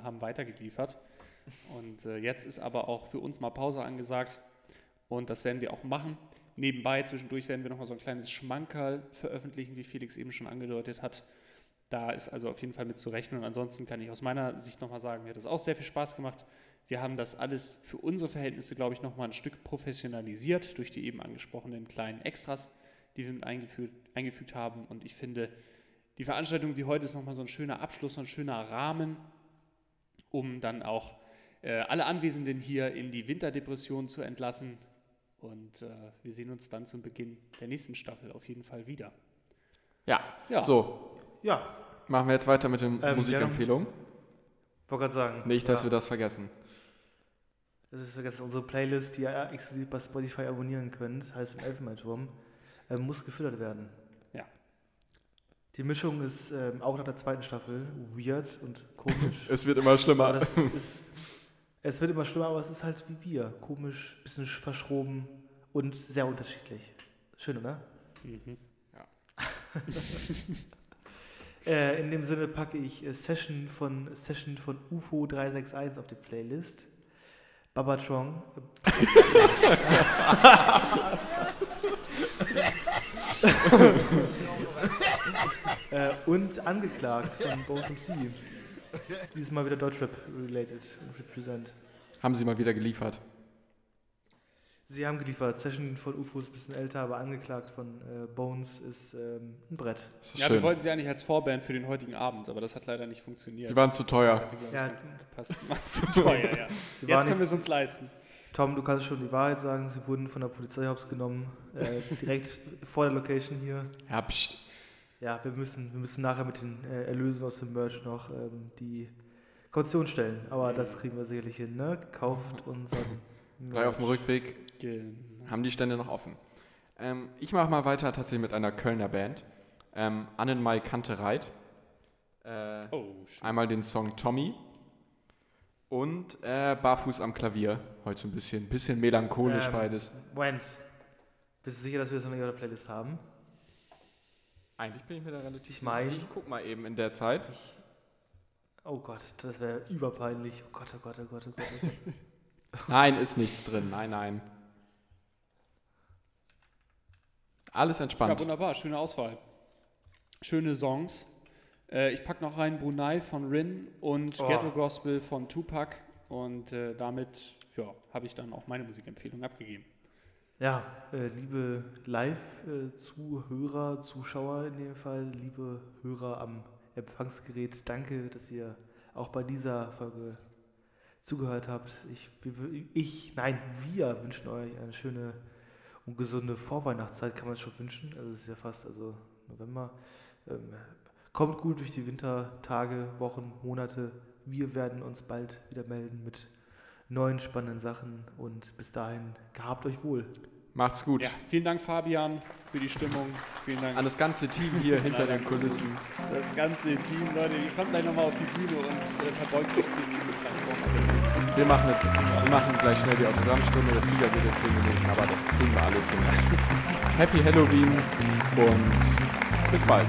S2: äh, haben weitergeliefert. Und äh, jetzt ist aber auch für uns mal Pause angesagt. Und das werden wir auch machen. Nebenbei, zwischendurch werden wir nochmal so ein kleines Schmankerl veröffentlichen, wie Felix eben schon angedeutet hat. Da ist also auf jeden Fall mit zu rechnen. Und ansonsten kann ich aus meiner Sicht nochmal sagen, mir hat das auch sehr viel Spaß gemacht. Wir haben das alles für unsere Verhältnisse, glaube ich, nochmal ein Stück professionalisiert durch die eben angesprochenen kleinen Extras, die wir mit eingefügt, eingefügt haben. Und ich finde, die Veranstaltung wie heute ist nochmal so ein schöner Abschluss, so ein schöner Rahmen, um dann auch äh, alle Anwesenden hier in die Winterdepression zu entlassen. Und äh, wir sehen uns dann zum Beginn der nächsten Staffel auf jeden Fall wieder.
S1: Ja,
S2: Ja.
S1: so,
S3: Ja,
S1: machen wir jetzt weiter mit den
S3: Ähm,
S1: Musikempfehlungen.
S3: wollte gerade sagen.
S1: Nicht, dass
S3: ja,
S1: wir das vergessen.
S3: Das ist jetzt unsere Playlist, die ihr exklusiv bei Spotify abonnieren könnt, heißt im Elfenbeinturm, ähm, muss gefüttert werden.
S2: Ja.
S3: Die Mischung ist ähm, auch nach der zweiten Staffel weird und komisch. <laughs>
S1: Es wird immer schlimmer.
S3: das ist, es wird immer schlimmer, aber es ist halt wie wir. Komisch, bisschen verschroben und sehr unterschiedlich. Schön, oder?
S2: Mhm. <laughs>
S3: Äh, in dem Sinne packe ich äh, Session von Session von UFO 361 auf die Playlist. Babatron. äh, und angeklagt von Bones MC. Dieses Mal wieder Deutschrap related und represent.
S1: Haben sie mal wieder geliefert.
S3: Sie haben geliefert. Session von UFO ist ein bisschen älter, aber angeklagt von äh, Bones ist ähm, ein Brett.
S1: Ist
S2: Ja, wir
S1: schön.
S2: wollten sie eigentlich als Vorband für den heutigen Abend, aber das hat leider nicht funktioniert.
S1: Die waren zu
S2: Das
S1: teuer.
S2: hätte, glaub ich,
S3: Ja.
S2: Die waren zu teuer, ja. <laughs>
S3: Die
S2: Jetzt
S3: waren
S2: können wir es uns leisten.
S3: Tom, du kannst schon die Wahrheit sagen. Sie wurden von der Polizei hops genommen. Äh, direkt vor der Location hier.
S1: Ja, pst.
S3: Ja, wir müssen, wir müssen nachher mit den äh, Erlösen aus dem Merch noch ähm, die Kaution stellen. Aber das kriegen wir sicherlich hin. Ne? Kauft <laughs> unseren
S1: Gleich auf dem. Rückweg
S2: Genau.
S1: haben die Stände noch offen. Ähm, ich mache mal weiter tatsächlich mit einer Kölner Band. Ähm, Annenmai Kantereit. Äh,
S2: Oh,
S1: einmal den Song Tommy und äh, Barfuß am Klavier. Heute so ein bisschen, bisschen melancholisch
S3: Ähm,
S1: beides.
S3: Moment. Bist du sicher, dass wir das noch nicht auf der Playlist haben?
S1: Eigentlich bin ich mir da relativ
S3: Ich mein-
S1: sicher. Ich guck mal eben in der Zeit.
S3: Oh Gott, das wäre überpeinlich. Oh Gott, oh Gott, oh Gott. Oh Gott. <laughs>
S1: Nein, ist nichts drin. Nein, nein. Alles
S2: Ja,
S1: entspannt.
S2: wunderbar, schöne Auswahl. Schöne Songs. Äh, ich packe noch rein Brunei von Rin und
S3: Oh.
S2: Ghetto Gospel von Tupac und äh, damit ja, habe ich dann auch meine Musikempfehlung abgegeben.
S3: Ja, äh, liebe Live-Zuhörer, Zuschauer in dem Fall, liebe Hörer am Empfangsgerät, danke, dass ihr auch bei dieser Folge zugehört habt. Ich, ich, nein, wir wünschen euch eine schöne und gesunde Vorweihnachtszeit, kann man schon wünschen. Also es ist ja fast also November. Ähm, kommt gut durch die Wintertage, Wochen, Monate. Wir werden uns bald wieder melden mit neuen spannenden Sachen und bis dahin gehabt euch wohl.
S1: Macht's gut.
S2: Ja, vielen Dank Fabian für die Stimmung. Vielen Dank
S1: An das ganze Team hier <laughs> hinter den. Kulissen.
S2: das ganze Team, Leute. Ihr kommt gleich nochmal auf die Bühne und äh, verbeugt euch Minuten lang.
S1: Wir machen, jetzt, wir machen gleich schnell die Autogrammstunde. Der Flieger geht in 10 Minuten, aber das kriegen wir alles hin. <laughs> Happy Halloween und bis bald.